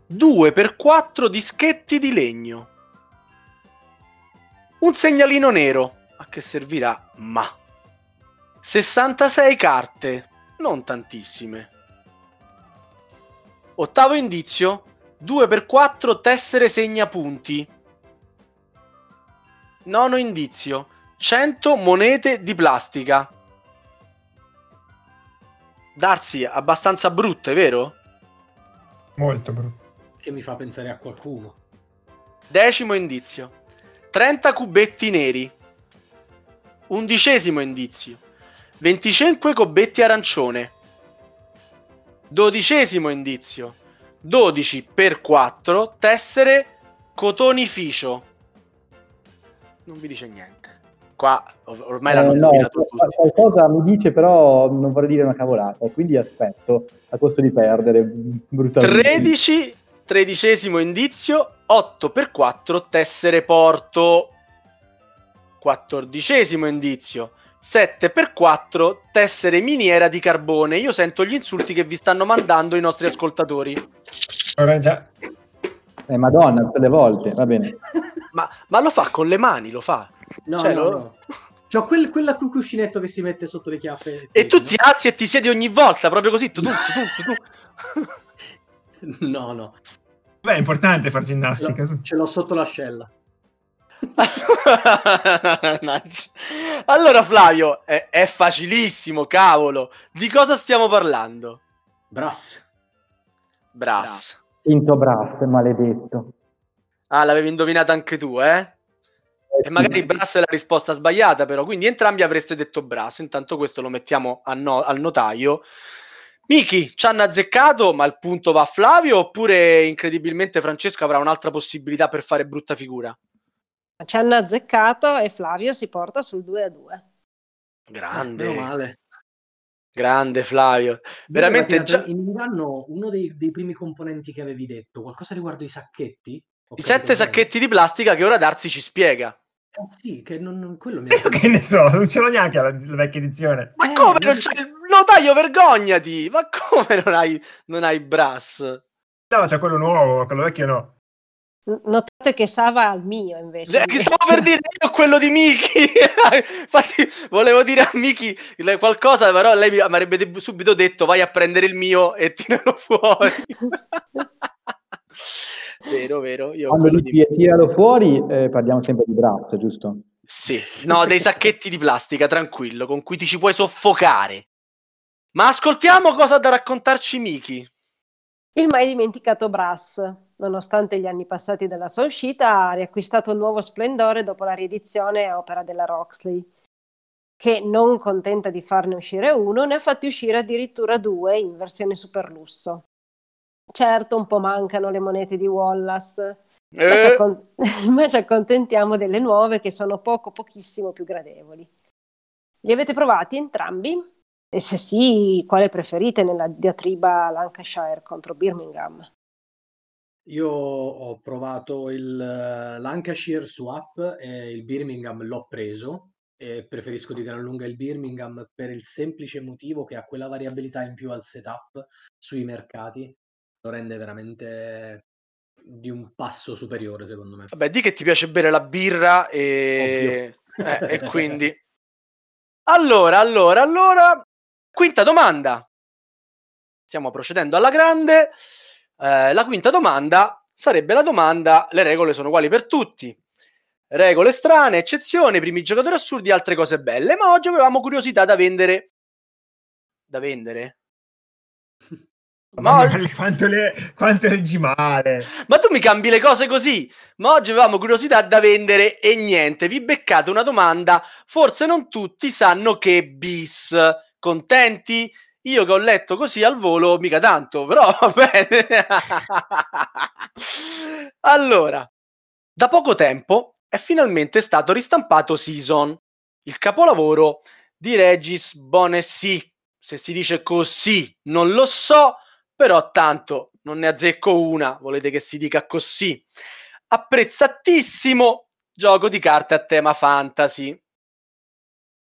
[SPEAKER 2] 2x4 dischetti di legno. Un segnalino nero. A che servirà? Ma. 66 carte. Non tantissime. Ottavo indizio. 2x4 tessere segnapunti. Nono indizio. 100 monete di plastica. Darsi abbastanza brutte, vero?
[SPEAKER 3] Molto brutte
[SPEAKER 6] che mi fa pensare a qualcuno.
[SPEAKER 2] Decimo indizio. 30 cubetti neri. Undicesimo indizio. 25 cubetti arancione. Dodicesimo indizio. 12 per 4 tessere cotonificio. Non vi dice niente. Qua ormai l'hanno eh, no,
[SPEAKER 5] Qualcosa mi dice, però non vorrei dire una cavolata, quindi aspetto a costo di perdere brutalmente.
[SPEAKER 2] 13 Tredicesimo indizio, 8 per 4 tessere porto. Quattordicesimo indizio, 7 per 4 tessere miniera di carbone. Io sento gli insulti che vi stanno mandando i nostri ascoltatori.
[SPEAKER 3] Ora già.
[SPEAKER 5] Eh, Madonna, tutte le volte, va bene. [laughs]
[SPEAKER 2] ma, ma, lo fa con le mani, lo fa.
[SPEAKER 6] No, cioè, no, lo... no. C'ho quel, quella cuscinetto che si mette sotto le chiappe.
[SPEAKER 2] E tu ti alzi e ti siedi ogni volta, proprio così. Tu, tu, tu, tu, tu. [laughs]
[SPEAKER 6] No, no.
[SPEAKER 3] Beh, è importante fare ginnastica.
[SPEAKER 6] Ce l'ho, ce l'ho sotto l'ascella. [laughs]
[SPEAKER 2] allora Flavio, è, è facilissimo, cavolo. Di cosa stiamo parlando?
[SPEAKER 6] Brass.
[SPEAKER 2] Brass.
[SPEAKER 5] Tinto Brass, maledetto.
[SPEAKER 2] Ah, l'avevi indovinata anche tu, eh? E magari Brass è la risposta sbagliata, però. Quindi entrambi avreste detto Brass. Intanto questo lo mettiamo a no- al notaio. Miki, ci hanno azzeccato, ma il punto va a Flavio oppure incredibilmente Francesco avrà un'altra possibilità per fare brutta figura?
[SPEAKER 4] Ci hanno azzeccato e Flavio si porta sul 2 a 2.
[SPEAKER 2] Grande,
[SPEAKER 6] male.
[SPEAKER 2] grande Flavio. Veramente
[SPEAKER 6] Era
[SPEAKER 2] già...
[SPEAKER 6] in inganno uno dei, dei primi componenti che avevi detto, qualcosa riguardo i sacchetti?
[SPEAKER 2] I sette
[SPEAKER 6] bene?
[SPEAKER 2] sacchetti di plastica che ora Darsi ci spiega.
[SPEAKER 6] Eh, sì, che non, non- quello mi [laughs] ha
[SPEAKER 3] Io che ne so, non ce l'ho neanche la, la vecchia edizione.
[SPEAKER 2] Ma
[SPEAKER 6] Eh,
[SPEAKER 2] come non
[SPEAKER 6] non-
[SPEAKER 2] il notaio? Vergognati! Ma come non hai, non hai Brass?
[SPEAKER 3] No, c'è quello nuovo, quello vecchio no.
[SPEAKER 4] Notate che Sava al mio invece.
[SPEAKER 2] Eh, stavo per dire io quello di Miki. [laughs] Infatti, volevo dire a Miki qualcosa, però lei mi avrebbe subito detto: vai a prendere il mio e tiralo fuori. [laughs] vero, vero. Io
[SPEAKER 5] Quando dici
[SPEAKER 2] di...
[SPEAKER 5] tiralo fuori, eh, parliamo sempre di Brass, giusto?
[SPEAKER 2] Sì, no, dei sacchetti di plastica, tranquillo, con cui ti ci puoi soffocare. Ma ascoltiamo cosa ha da raccontarci Miki.
[SPEAKER 4] Il mai dimenticato Brass, nonostante gli anni passati dalla sua uscita, ha riacquistato un nuovo splendore dopo la riedizione opera della Roxley, che, non contenta di farne uscire uno, ne ha fatti uscire addirittura due in versione super lusso. Certo, un po' mancano le monete di Wallace, ma ci,
[SPEAKER 2] Eh,
[SPEAKER 4] accon- [laughs] ma ci accontentiamo delle nuove che sono poco, pochissimo più gradevoli. Li avete provati entrambi? E se sì, quale preferite nella diatriba Lancashire contro Birmingham?
[SPEAKER 6] Io ho provato il eh, Lancashire su app e il Birmingham l'ho preso e preferisco di gran lunga il Birmingham per il semplice motivo che ha quella variabilità in più al setup sui mercati, lo rende veramente di un passo superiore secondo me.
[SPEAKER 2] Vabbè, di che ti piace bere la birra e, eh, e quindi... [laughs] Allora, allora, allora... Quinta domanda. Stiamo procedendo alla grande. Eh, la quinta domanda sarebbe la domanda, le regole sono uguali per tutti. Regole strane, eccezioni, primi giocatori assurdi, altre cose belle. Ma oggi avevamo curiosità da vendere. Da vendere? [laughs] Ma
[SPEAKER 3] Ma
[SPEAKER 2] oggi-
[SPEAKER 3] quanto, le, quanto leggi male.
[SPEAKER 2] Ma tu mi cambi le cose così. Ma oggi avevamo curiosità da vendere e niente. Vi beccate una domanda. Forse non tutti sanno che bis. Contenti? Io che ho letto così al volo, mica tanto, però [laughs] va bene. allora, da poco tempo è finalmente stato ristampato Season, il capolavoro di Regis Bonessi. Se si dice così, non lo so, però tanto non ne azzecco una, volete che si dica così. Apprezzatissimo gioco di carte a tema fantasy.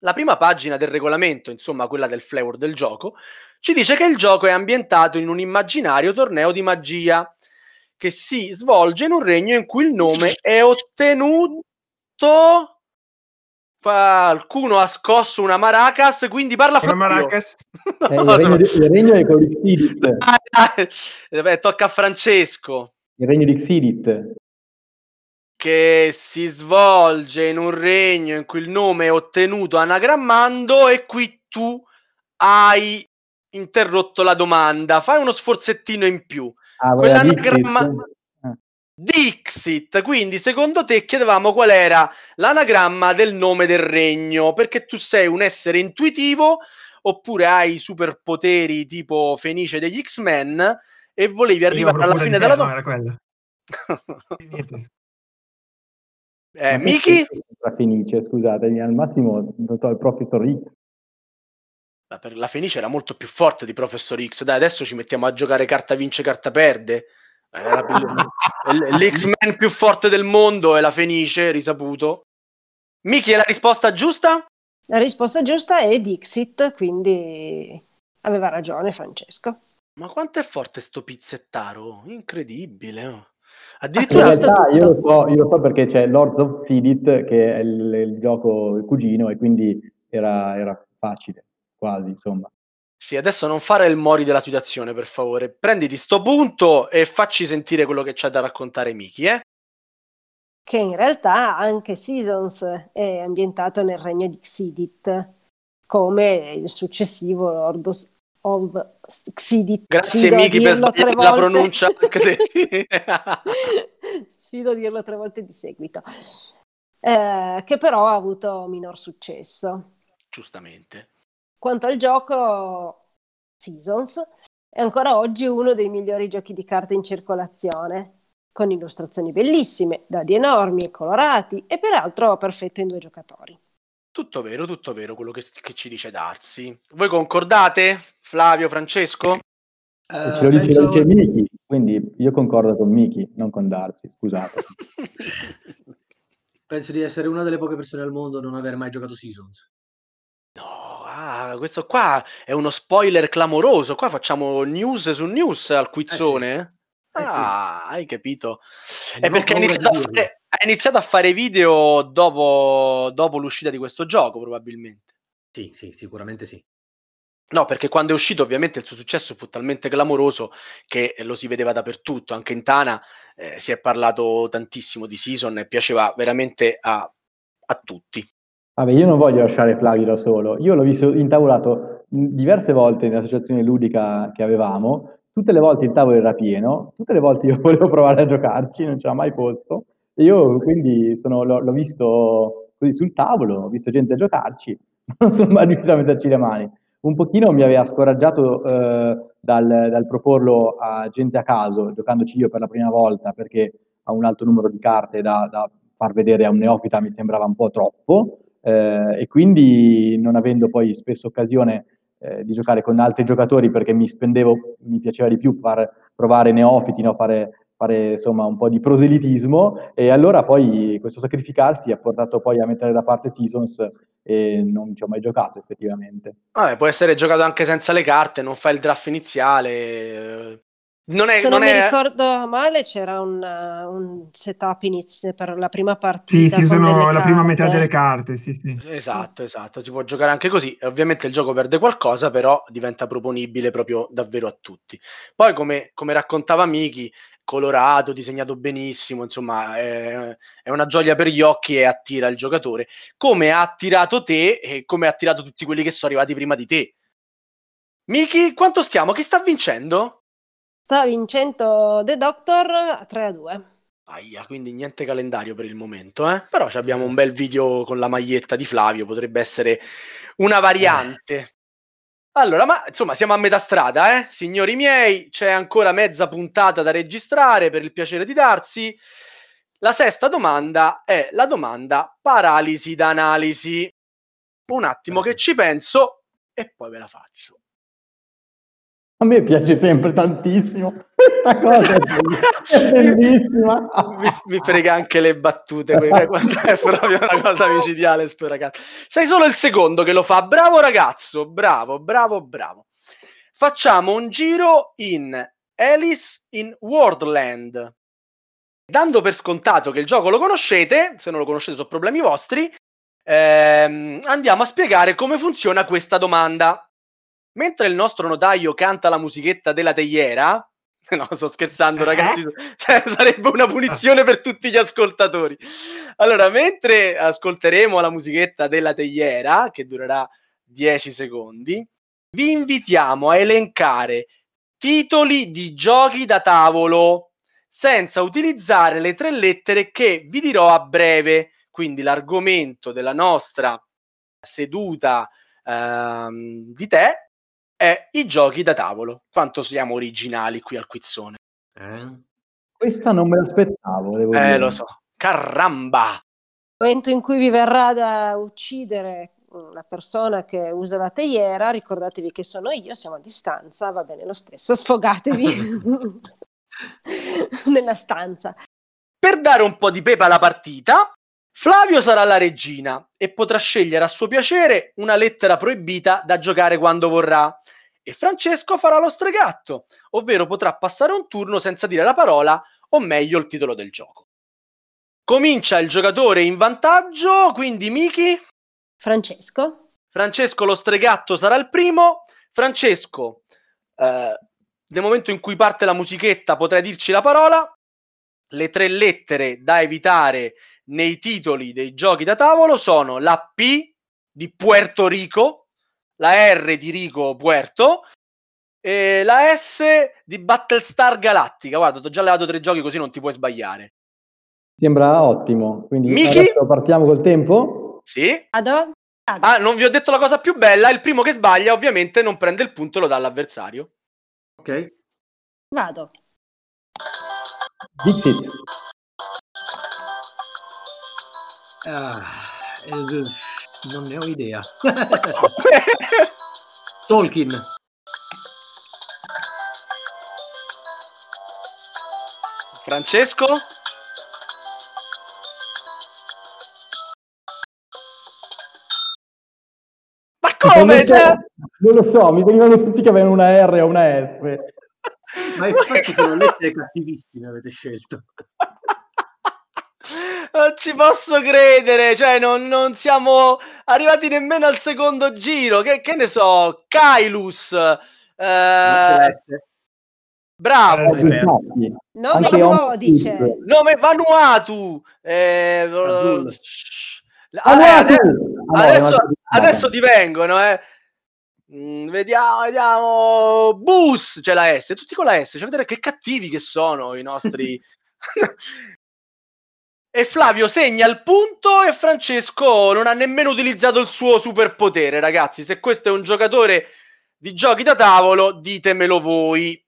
[SPEAKER 2] La prima pagina del regolamento, insomma quella del flavor del gioco, ci dice che il gioco è ambientato in un immaginario torneo di magia che si svolge in un regno in cui il nome è ottenuto. Qualcuno ha scosso una maracas, quindi parla Flavio.
[SPEAKER 3] maracas. [laughs]
[SPEAKER 5] Eh, il, regno di, il regno è di Xidit.
[SPEAKER 2] Ah. Vabbè, [laughs] tocca a Francesco.
[SPEAKER 5] Il regno di Xidit.
[SPEAKER 2] Che si svolge in un regno in cui il nome è ottenuto anagrammando e qui tu hai interrotto la domanda. Fai uno sforzettino in più.
[SPEAKER 5] Ah,
[SPEAKER 2] Quell'anagramma-
[SPEAKER 5] Dixit? Ah.
[SPEAKER 2] Dixit, quindi secondo te chiedevamo qual era l'anagramma del nome del regno, perché tu sei un essere intuitivo oppure hai superpoteri tipo Fenice degli X-Men e volevi arrivare alla fine della
[SPEAKER 3] te, no,
[SPEAKER 2] domanda. [laughs] eh, Miki?
[SPEAKER 5] Fenice, scusatemi, al massimo so, il Professor X.
[SPEAKER 2] Ma per la Fenice era molto più forte di Professor X. Dai, adesso ci mettiamo a giocare carta vince, carta perde. [laughs] L- L'X-Men più forte del mondo è la Fenice, risaputo. Miki, è la risposta giusta?
[SPEAKER 4] La risposta giusta è Dixit, quindi aveva ragione Francesco.
[SPEAKER 2] Ma quanto è forte sto pizzettaro? Incredibile. oh.
[SPEAKER 5] In
[SPEAKER 2] Addirittura...
[SPEAKER 4] visto
[SPEAKER 5] realtà io lo, so, io lo so perché c'è Lords of Xidit che è il, il gioco cugino e quindi era, era facile, quasi insomma.
[SPEAKER 2] Sì, adesso non fare il mori della situazione, per favore. Prenditi sto punto e facci sentire quello che c'è da raccontare Miki, eh?
[SPEAKER 4] che in realtà anche Seasons è ambientato nel regno di Xidit, come il successivo Lord of Xidit.
[SPEAKER 2] Grazie Miki per la pronuncia. [laughs] [laughs]
[SPEAKER 4] Sfido a dirlo tre volte di seguito. Eh, che però ha avuto minor successo.
[SPEAKER 2] Giustamente.
[SPEAKER 4] Quanto al gioco Seasons, è ancora oggi uno dei migliori giochi di carte in circolazione, con illustrazioni bellissime, dadi enormi e colorati e peraltro perfetto in due giocatori.
[SPEAKER 2] Tutto vero, tutto vero quello che, che ci dice Darsi. Voi concordate? Flavio, Francesco?
[SPEAKER 6] Eh,
[SPEAKER 5] Ce lo dice,
[SPEAKER 6] penso-
[SPEAKER 5] dice Miki, quindi io concordo con Miki, non con Darsi, scusate. [laughs]
[SPEAKER 6] Penso di essere una delle poche persone al mondo a non aver mai giocato Seasons.
[SPEAKER 2] No, ah, questo qua è uno spoiler clamoroso. Qua facciamo news su news al quizzone.
[SPEAKER 6] Eh sì.
[SPEAKER 2] Ah, hai capito?
[SPEAKER 6] E
[SPEAKER 2] È
[SPEAKER 6] non
[SPEAKER 2] perché ha iniziato, fare, ha iniziato a fare video dopo, dopo l'uscita di questo gioco, probabilmente.
[SPEAKER 6] Sì, sì, sicuramente sì.
[SPEAKER 2] No, perché quando è uscito ovviamente il suo successo fu talmente clamoroso che lo si vedeva dappertutto, anche in Tana eh, si è parlato tantissimo di Season e piaceva veramente a, a tutti.
[SPEAKER 5] Vabbè, io non voglio lasciare Flavio da solo. Io l'ho visto intavolato mh, diverse volte nell'associazione ludica che avevamo. Tutte le volte il tavolo era pieno, tutte le volte [laughs] io volevo provare a giocarci, non c'era mai posto. E io quindi sono- l'ho, l'ho visto così sul tavolo, ho visto gente giocarci, ma [laughs] non sono mai riuscito a metterci le mani. Un pochino mi aveva scoraggiato eh, dal, dal proporlo a gente a caso, giocandoci io per la prima volta, perché ha un alto numero di carte da, da far vedere a un neofita mi sembrava un po' troppo. Eh, e quindi non avendo poi spesso occasione eh, di giocare con altri giocatori perché mi spendevo, mi piaceva di più far provare neofiti, no? fare, fare insomma un po' di proselitismo e allora poi questo sacrificarsi ha portato poi a mettere da parte Seasons e non ci ho mai giocato effettivamente.
[SPEAKER 2] Vabbè, può essere giocato anche senza le carte, non fai il draft iniziale. eh. Non è,
[SPEAKER 4] Se
[SPEAKER 2] non
[SPEAKER 4] non mi
[SPEAKER 2] è-
[SPEAKER 4] ricordo male, c'era un, uh, un setup inizio per la prima
[SPEAKER 3] Sì,
[SPEAKER 4] partita.
[SPEAKER 3] sì,
[SPEAKER 4] con
[SPEAKER 3] sono la prima
[SPEAKER 4] carte.
[SPEAKER 3] metà delle carte, sì, sì.
[SPEAKER 2] Esatto, esatto, si può giocare anche così. Ovviamente il gioco perde qualcosa, però diventa proponibile proprio davvero a tutti. Poi, come, come raccontava Miki, colorato, disegnato benissimo, insomma, è, è una gioia per gli occhi e attira il giocatore, come ha attirato te e come ha attirato tutti quelli che sono arrivati prima di te. Miki, quanto stiamo? Chi sta vincendo?
[SPEAKER 4] Sta vincendo The Doctor a 3 a 2.
[SPEAKER 2] Aia, quindi niente calendario per il momento, eh? Però ci abbiamo un bel video con la maglietta di Flavio, potrebbe essere una variante. Allora, ma insomma, siamo a metà strada, eh? Signori miei, c'è ancora mezza puntata da registrare per il piacere di darsi. La sesta domanda è la domanda paralisi d'analisi. Un attimo che ci penso e poi ve la faccio.
[SPEAKER 5] A me piace sempre tantissimo questa cosa, è bellissima.
[SPEAKER 2] mi, mi frega anche le battute, guarda, [laughs] è proprio una cosa micidiale sto ragazzo. Sei solo il secondo che lo fa, bravo ragazzo, bravo, bravo, bravo. Facciamo un giro in Alice in Worldland. Dando per scontato che il gioco lo conoscete, se non lo conoscete sono problemi vostri, ehm, andiamo a spiegare come funziona questa domanda. Mentre il nostro notaio canta la musichetta della teiera, [laughs] no, sto scherzando, ragazzi, [laughs] cioè, sarebbe una punizione per tutti gli ascoltatori. Allora, mentre ascolteremo la musichetta della teiera, che durerà 10 secondi, vi invitiamo a elencare titoli di giochi da tavolo senza utilizzare le tre lettere che vi dirò a breve. Quindi l'argomento della nostra seduta ehm, di te è i giochi da tavolo. Quanto siamo originali qui al quizzone.
[SPEAKER 6] Eh?
[SPEAKER 5] Questa non me l'aspettavo, devo
[SPEAKER 2] Eh,
[SPEAKER 5] dire.
[SPEAKER 2] lo so. Caramba!
[SPEAKER 4] Nel momento in cui vi verrà da uccidere la persona che usa la teiera, ricordatevi che sono io, siamo a distanza, va bene lo stesso, sfogatevi [laughs] [laughs] nella stanza.
[SPEAKER 2] Per dare un po' di pepe alla partita, Flavio sarà la regina e potrà scegliere a suo piacere una lettera proibita da giocare quando vorrà. E Francesco farà lo stregatto, ovvero potrà passare un turno senza dire la parola, o meglio il titolo del gioco. Comincia il giocatore in vantaggio, quindi Miki.
[SPEAKER 4] Francesco,
[SPEAKER 2] Francesco lo stregatto sarà il primo. Francesco, eh, nel momento in cui parte la musichetta potrai dirci la parola. le tre lettere da evitare nei titoli dei giochi da tavolo sono la P di Puerto Rico, la R di Rico Puerto e la S di Battlestar Galactica. Guarda, ti ho già levato tre giochi così non ti puoi sbagliare.
[SPEAKER 5] Sembra ottimo. Quindi
[SPEAKER 2] Miki?
[SPEAKER 5] partiamo col tempo.
[SPEAKER 2] Sì?
[SPEAKER 4] Vado? Vado.
[SPEAKER 2] Ah, non vi ho detto la cosa più bella, il primo che sbaglia ovviamente non prende il punto e lo dà all'avversario.
[SPEAKER 6] Ok?
[SPEAKER 4] Vado.
[SPEAKER 5] Dixit.
[SPEAKER 6] Ah, eh, non ne ho idea. [laughs] Tolkien.
[SPEAKER 2] Francesco? Ma come?
[SPEAKER 5] Non lo, so,
[SPEAKER 2] Cioè...
[SPEAKER 5] non lo so, mi venivano tutti che avevano una R o una S.
[SPEAKER 6] Ma infatti sono lettere cattivissime avete scelto. [laughs]
[SPEAKER 2] Non ci posso credere, cioè non, non siamo arrivati nemmeno al secondo giro. Che, che ne so, Kailus. Eh, bravo.
[SPEAKER 3] Eh.
[SPEAKER 4] Nome codice.
[SPEAKER 2] Nome Vanuatu. Eh, eh,
[SPEAKER 5] no,
[SPEAKER 2] ade-
[SPEAKER 5] tu! No,
[SPEAKER 2] adesso, adesso ti vengono, eh. Mm, vediamo, vediamo. Bus, c'è la S, tutti con la S. Cioè, vedere che cattivi che sono i nostri. [laughs] [laughs] e Flavio segna il punto e Francesco non ha nemmeno utilizzato il suo superpotere, ragazzi. Se questo è un giocatore di giochi da tavolo, ditemelo voi.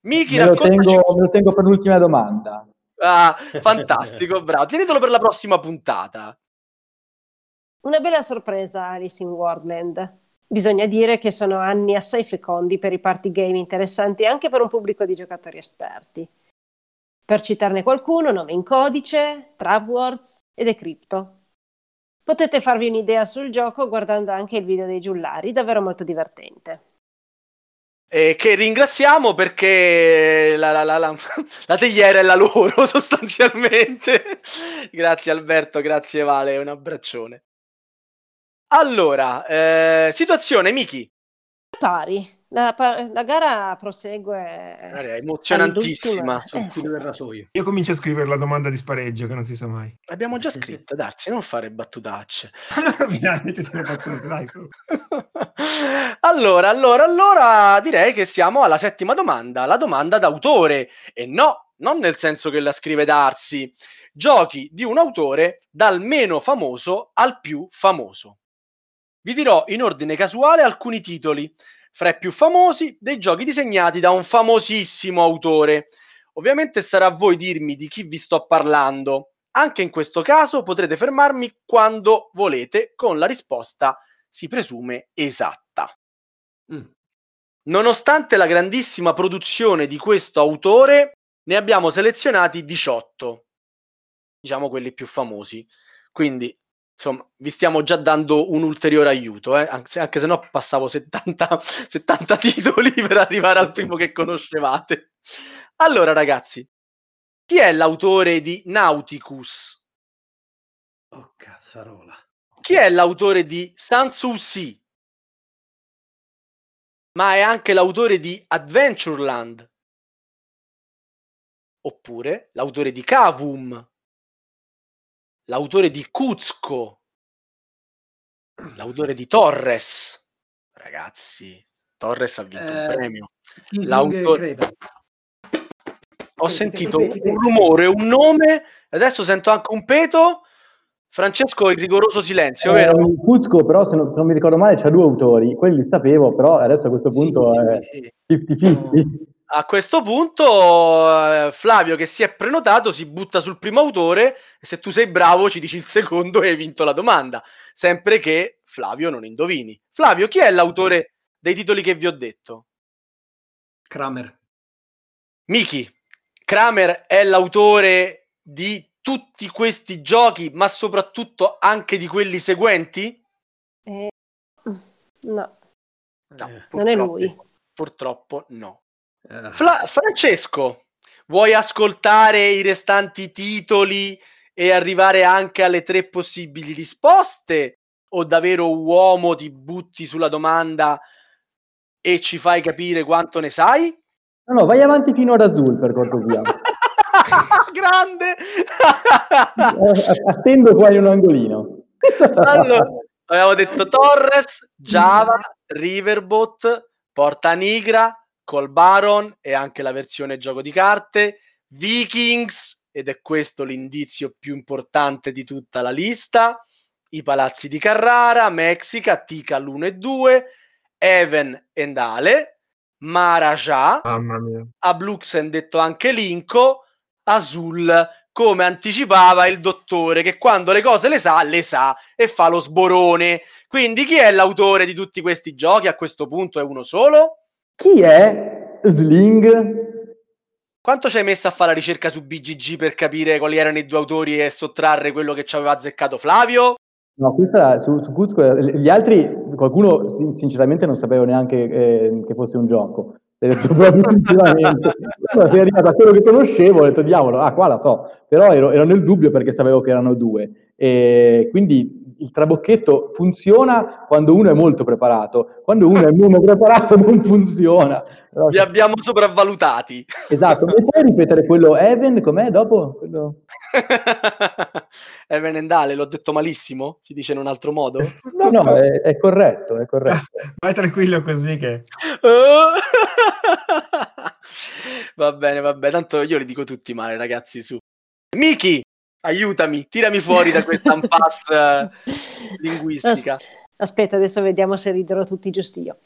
[SPEAKER 2] Miki,
[SPEAKER 5] Me lo, tengo, me lo tengo per l'ultima domanda.
[SPEAKER 2] Ah, fantastico, [laughs] bravo. Tienitelo per la prossima puntata.
[SPEAKER 4] Una bella sorpresa Alice in Wonderland. Bisogna dire che sono anni assai fecondi per i party game interessanti anche per un pubblico di giocatori esperti. Per citarne qualcuno, nome in codice, Trap Wars ed Decrypto. Potete farvi un'idea sul gioco guardando anche il video dei giullari, davvero molto divertente.
[SPEAKER 2] Eh, che ringraziamo perché la, la, la, la, [laughs] la tegliera è la loro [laughs] sostanzialmente. [laughs] grazie Alberto, grazie Vale, un abbraccione. Allora, eh, situazione Miki,
[SPEAKER 4] Pari, la, la gara prosegue.
[SPEAKER 2] è emozionantissima.
[SPEAKER 6] Sono
[SPEAKER 4] Eh, sì.
[SPEAKER 6] del rasoio.
[SPEAKER 3] Io comincio a scrivere la domanda di spareggio, che non si sa mai.
[SPEAKER 2] L'abbiamo già scritta, Darsi, non fare battutacce.
[SPEAKER 3] Allora mi dai, mettiti le battute, dai, su. [laughs]
[SPEAKER 2] allora, allora, allora, direi che siamo alla settima domanda, la domanda d'autore. E no, non nel senso che la scrive Darsi. Giochi di un autore dal meno famoso al più famoso. Vi dirò in ordine casuale alcuni titoli, fra i più famosi, dei giochi disegnati da un famosissimo autore. Ovviamente sarà a voi dirmi di chi vi sto parlando. Anche in questo caso potrete fermarmi quando volete con la risposta si presume esatta.
[SPEAKER 6] Mm.
[SPEAKER 2] Nonostante la grandissima produzione di questo autore, ne abbiamo selezionati 18, diciamo quelli più famosi. Quindi, insomma, vi stiamo già dando un ulteriore aiuto, eh? anche, se, anche se no passavo 70, 70 [laughs] titoli per arrivare al primo che conoscevate. Allora, ragazzi, chi è l'autore di Nauticus?
[SPEAKER 6] Oh, cazzarola.
[SPEAKER 2] Chi è l'autore di Sanssouci? Ma è anche l'autore di Adventureland. Oppure l'autore di Cavum. L'autore di Cuzco. L'autore di Torres. Ragazzi, Torres ha vinto un
[SPEAKER 6] Eh,
[SPEAKER 2] premio.
[SPEAKER 6] Kisling
[SPEAKER 2] L'autore-. Ho sentito un rumore, un nome, adesso sento anche un peto. Francesco, il rigoroso silenzio, vero?
[SPEAKER 5] Eh, Cuzco, però, se non, se non mi ricordo male, c'ha due autori. Quelli li sapevo, però adesso a questo punto
[SPEAKER 6] Sì,
[SPEAKER 5] è
[SPEAKER 6] sì, sì.
[SPEAKER 5] 50-50.
[SPEAKER 2] A questo punto, eh, Flavio, che si è prenotato, si butta sul primo autore e se tu sei bravo ci dici il secondo e hai vinto la domanda. Sempre che Flavio non indovini. Flavio, chi è l'autore dei titoli che vi ho detto?
[SPEAKER 6] Kramer.
[SPEAKER 2] Miki, Kramer è l'autore di tutti questi giochi, ma soprattutto anche di quelli seguenti?
[SPEAKER 4] Eh, no,
[SPEAKER 2] No,
[SPEAKER 6] Eh,
[SPEAKER 4] non è lui.
[SPEAKER 2] Purtroppo no.
[SPEAKER 6] Eh,
[SPEAKER 2] Fla- Francesco, vuoi ascoltare i restanti titoli e arrivare anche alle tre possibili risposte? O davvero uomo ti butti sulla domanda e ci fai capire quanto ne sai?
[SPEAKER 5] No, no, vai avanti fino ad Azul, per cortesia. [laughs] [laughs]
[SPEAKER 2] Grande!
[SPEAKER 5] Eh, Attendo qua in un angolino.
[SPEAKER 2] allora, abbiamo detto Torres, Java, Riverbot, Porta Nigra, Col Baron e anche la versione gioco di carte, Vikings, ed è questo l'indizio più importante di tutta la lista, i palazzi di Carrara, Mexica, Tikal 1 e 2, Even e Ale, Maharaja,
[SPEAKER 3] Mamma mia.
[SPEAKER 2] Abluxen detto anche Linko, Azul, come anticipava il dottore, che quando le cose le sa, le sa e fa lo sborone. Quindi chi è l'autore di tutti questi giochi? A questo punto è uno solo?
[SPEAKER 5] Chi è Sling?
[SPEAKER 2] Quanto ci hai messo a fare la ricerca su BGG per capire quali erano i due autori e sottrarre quello che ci aveva azzeccato Flavio?
[SPEAKER 5] No, questa su, su Cusco, gli altri, qualcuno sin- sinceramente non sapeva neanche eh, che fosse un gioco. Allora, [laughs] sono arrivato a quello che conoscevo, ho detto diavolo, ah qua la so, però ero, ero nel dubbio perché sapevo che erano due. E quindi il trabocchetto funziona quando uno è molto preparato, quando uno è meno preparato non funziona. Però-
[SPEAKER 2] Vi abbiamo sopravvalutati.
[SPEAKER 5] Esatto, mi puoi ripetere quello Even, com'è dopo? Quello... [laughs]
[SPEAKER 2] Even Endale, l'ho detto malissimo? Si dice in un altro modo?
[SPEAKER 5] No, no, è, è corretto, è corretto. [laughs]
[SPEAKER 3] Vai tranquillo così che... [laughs]
[SPEAKER 2] va bene, va bene. Tanto io li dico tutti male, ragazzi, su. Miki, aiutami, tirami fuori da questa [laughs] impasse linguistica.
[SPEAKER 4] As- Aspetta, adesso vediamo se riderò tutti giusti io.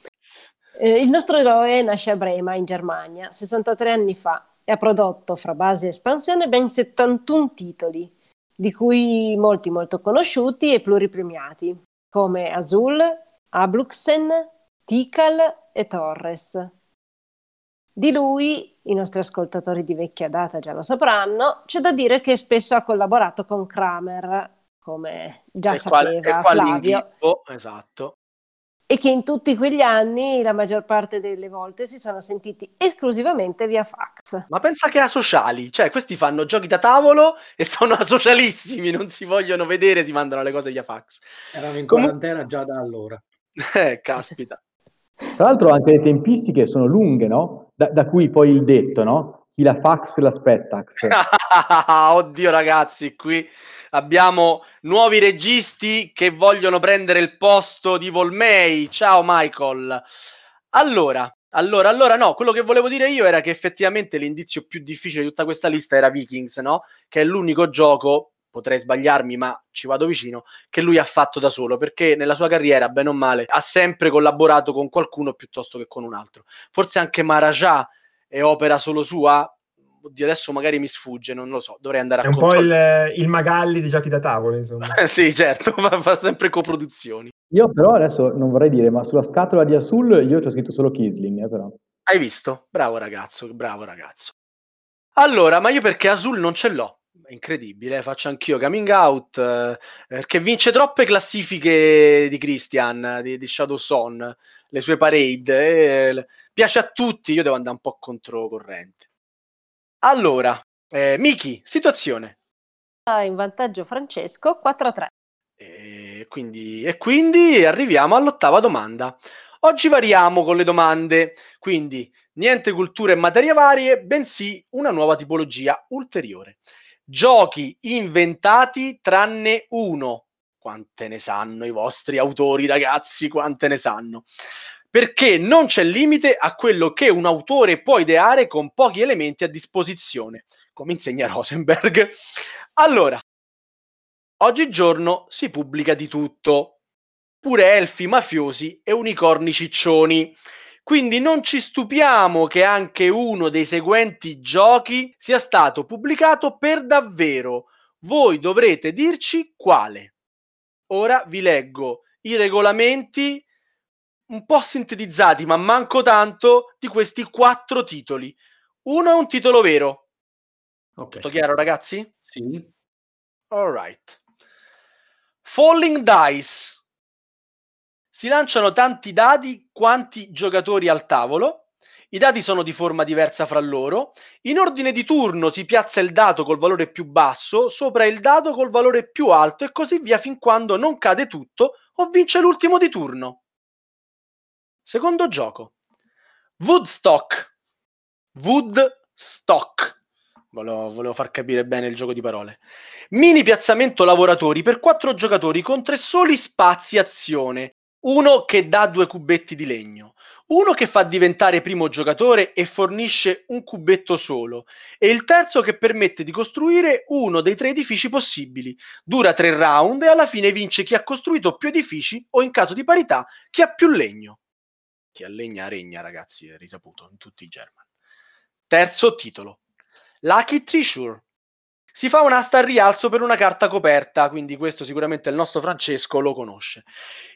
[SPEAKER 4] Eh, il nostro eroe nasce a Brema, in Germania, 63 anni fa e ha prodotto, fra base e espansione, ben 71 titoli, di cui molti molto conosciuti e pluripremiati, come Azul, Abluxen, Tikal e Torres. Di lui, i nostri ascoltatori di vecchia data già lo sapranno, c'è da dire che spesso ha collaborato con Kramer, come già
[SPEAKER 2] E
[SPEAKER 4] sapeva
[SPEAKER 2] e qua
[SPEAKER 4] Flavio,
[SPEAKER 2] esatto.
[SPEAKER 4] e che in tutti quegli anni, la maggior parte delle volte, si sono sentiti esclusivamente via fax.
[SPEAKER 2] Ma pensa che asociali, cioè questi fanno giochi da tavolo e sono asocialissimi, non si vogliono vedere, si mandano le cose via fax.
[SPEAKER 6] Erano in quarantena già da allora. [laughs]
[SPEAKER 2] Eh, caspita.
[SPEAKER 5] Tra l'altro anche le tempistiche sono lunghe, no? Da, da cui poi il detto, no? Chi la fax l'aspettax. [laughs]
[SPEAKER 2] Oddio ragazzi, qui abbiamo nuovi registi che vogliono prendere il posto di Volmei. Ciao Michael. Allora, allora, allora no, quello che volevo dire io era che effettivamente l'indizio più difficile di tutta questa lista era Vikings, no? Che è l'unico gioco, potrei sbagliarmi, ma ci vado vicino, che lui ha fatto da solo, perché nella sua carriera, bene o male, ha sempre collaborato con qualcuno piuttosto che con un altro. Forse anche Maharaja è opera solo sua? Oddio, adesso magari mi sfugge, non lo so, dovrei andare
[SPEAKER 3] È
[SPEAKER 2] a
[SPEAKER 3] un po' il, il Magalli di giochi da tavolo, insomma. [laughs]
[SPEAKER 2] sì, certo, fa, fa sempre coproduzioni.
[SPEAKER 5] Io però adesso non vorrei dire, ma sulla scatola di Azul io ci ho scritto solo Kisling, eh, però.
[SPEAKER 2] Hai visto? Bravo ragazzo, bravo ragazzo. Allora, ma io perché Azul non ce l'ho. Incredibile, faccio anch'io coming out, eh, perché vince troppe classifiche di Christian, di, di Shadow Son, le sue parade, eh, piace a tutti, io devo andare un po' controcorrente. Allora, eh, Miki, situazione.
[SPEAKER 4] Ha in vantaggio Francesco 4-3.
[SPEAKER 2] E quindi, e quindi arriviamo all'ottava domanda. Oggi variamo con le domande, quindi niente cultura e materie varie, bensì una nuova tipologia ulteriore. Giochi inventati tranne uno. Quante ne sanno i vostri autori, ragazzi? Quante ne sanno? Perché non c'è limite a quello che un autore può ideare con pochi elementi a disposizione, come insegna [laughs] Rosenberg. Allora, oggigiorno si pubblica di tutto, pure elfi mafiosi e unicorni ciccioni. Quindi non ci stupiamo che anche uno dei seguenti giochi sia stato pubblicato per davvero. Voi dovrete dirci quale. Ora vi leggo i regolamenti un po' sintetizzati, ma manco tanto, di questi quattro titoli. Uno è un titolo vero.
[SPEAKER 6] Ok.
[SPEAKER 2] Tutto chiaro, ragazzi?
[SPEAKER 6] Sì.
[SPEAKER 2] All right. Falling Dice. Si lanciano tanti dadi quanti giocatori al tavolo. I dadi sono di forma diversa fra loro. In ordine di turno si piazza il dato col valore più basso sopra il dato col valore più alto e così via fin quando non cade tutto o vince l'ultimo di turno. Secondo gioco. Woodstock. Woodstock. Volevo, volevo far capire bene il gioco di parole. Mini piazzamento lavoratori per quattro giocatori con tre soli spazi azione. Uno che dà due cubetti di legno, uno che fa diventare primo giocatore e fornisce un cubetto solo, e il terzo che permette di costruire uno dei tre edifici possibili. Dura tre round e alla fine vince chi ha costruito più edifici o in caso di parità chi ha più legno. Chi ha legna regna, ragazzi, è risaputo in tutti i German. Terzo titolo. Lucky Treasure. Si fa un'asta al rialzo per una carta coperta, quindi questo sicuramente il nostro Francesco lo conosce.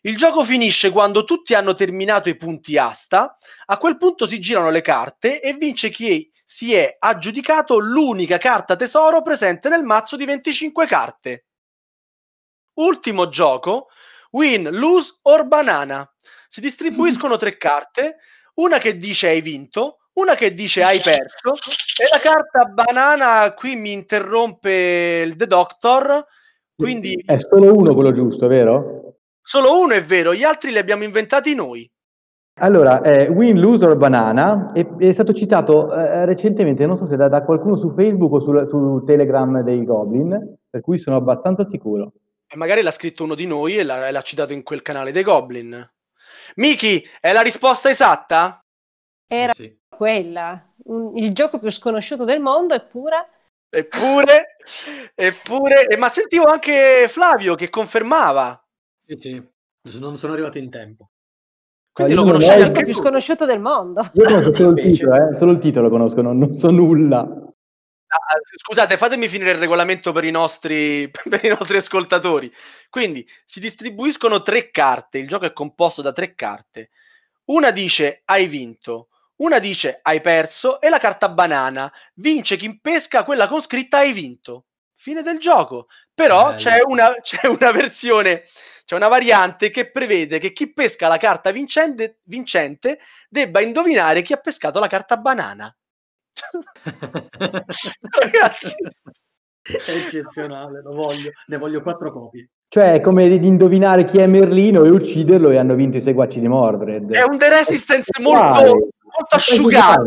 [SPEAKER 2] Il gioco finisce quando tutti hanno terminato i punti asta, a quel punto si girano le carte e vince chi si è aggiudicato l'unica carta tesoro presente nel mazzo di 25 carte. Ultimo gioco, win, lose or banana. Si distribuiscono tre carte, una che dice hai vinto, una che dice hai perso e la carta banana qui mi interrompe il The Doctor, quindi
[SPEAKER 5] È solo uno quello giusto, vero?
[SPEAKER 2] solo uno è vero, gli altri li abbiamo inventati noi.
[SPEAKER 5] Allora, eh, Win, Lose or Banana è, è stato citato eh, recentemente, non so se da, da qualcuno su Facebook o sul, su Telegram dei Goblin, per cui sono abbastanza sicuro.
[SPEAKER 2] E magari l'ha scritto uno di noi e l'ha, l'ha citato in quel canale dei Goblin. Miki, è la risposta esatta?
[SPEAKER 4] Era
[SPEAKER 6] Sì.
[SPEAKER 4] Quella, un- il gioco più sconosciuto del mondo, eppure
[SPEAKER 2] Eppure, eppure, eh, ma sentivo anche Flavio che confermava.
[SPEAKER 6] Sì, sì. Non sono arrivato in tempo.
[SPEAKER 2] Quindi lo conoscevi
[SPEAKER 5] ho-
[SPEAKER 4] il gioco
[SPEAKER 2] anche
[SPEAKER 4] più
[SPEAKER 2] tu.
[SPEAKER 4] sconosciuto del mondo.
[SPEAKER 5] Io conosco solo il titolo, eh, solo il titolo conosco, non, non so nulla.
[SPEAKER 2] Ah, scusate, fatemi finire il regolamento per i, nostri, [laughs] per i nostri ascoltatori. Quindi si distribuiscono tre carte, il gioco è composto da tre carte. Una dice hai vinto, una dice hai perso e la carta banana vince chi pesca quella con scritta hai vinto. Fine del gioco. Però c'è una, [laughs] c'è una versione, c'è una variante che prevede che chi pesca la carta vincente, vincente debba indovinare chi ha pescato la carta banana. [laughs] [laughs] Ragazzi.
[SPEAKER 6] È eccezionale, lo voglio. Ne voglio quattro copie.
[SPEAKER 5] Cioè, è come di indovinare chi è Merlino e ucciderlo e hanno vinto i seguaci di Mordred.
[SPEAKER 2] È un The Resistance molto, molto asciugato.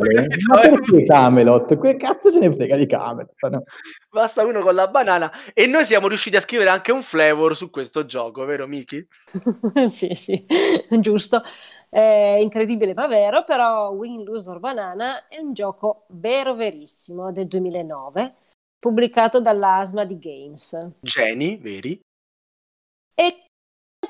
[SPEAKER 5] Ma perché Camelot? Che cazzo ce ne frega di Camelot? No.
[SPEAKER 2] Basta uno con la banana. E noi siamo riusciti a scrivere anche un flavor su questo gioco, vero Miki? [laughs]
[SPEAKER 4] sì, sì, [laughs] giusto. È incredibile ma vero, però Win, Lose or Banana è un gioco vero verissimo del 2009, pubblicato dall'Asma di Games.
[SPEAKER 2] Geni, veri?
[SPEAKER 4] E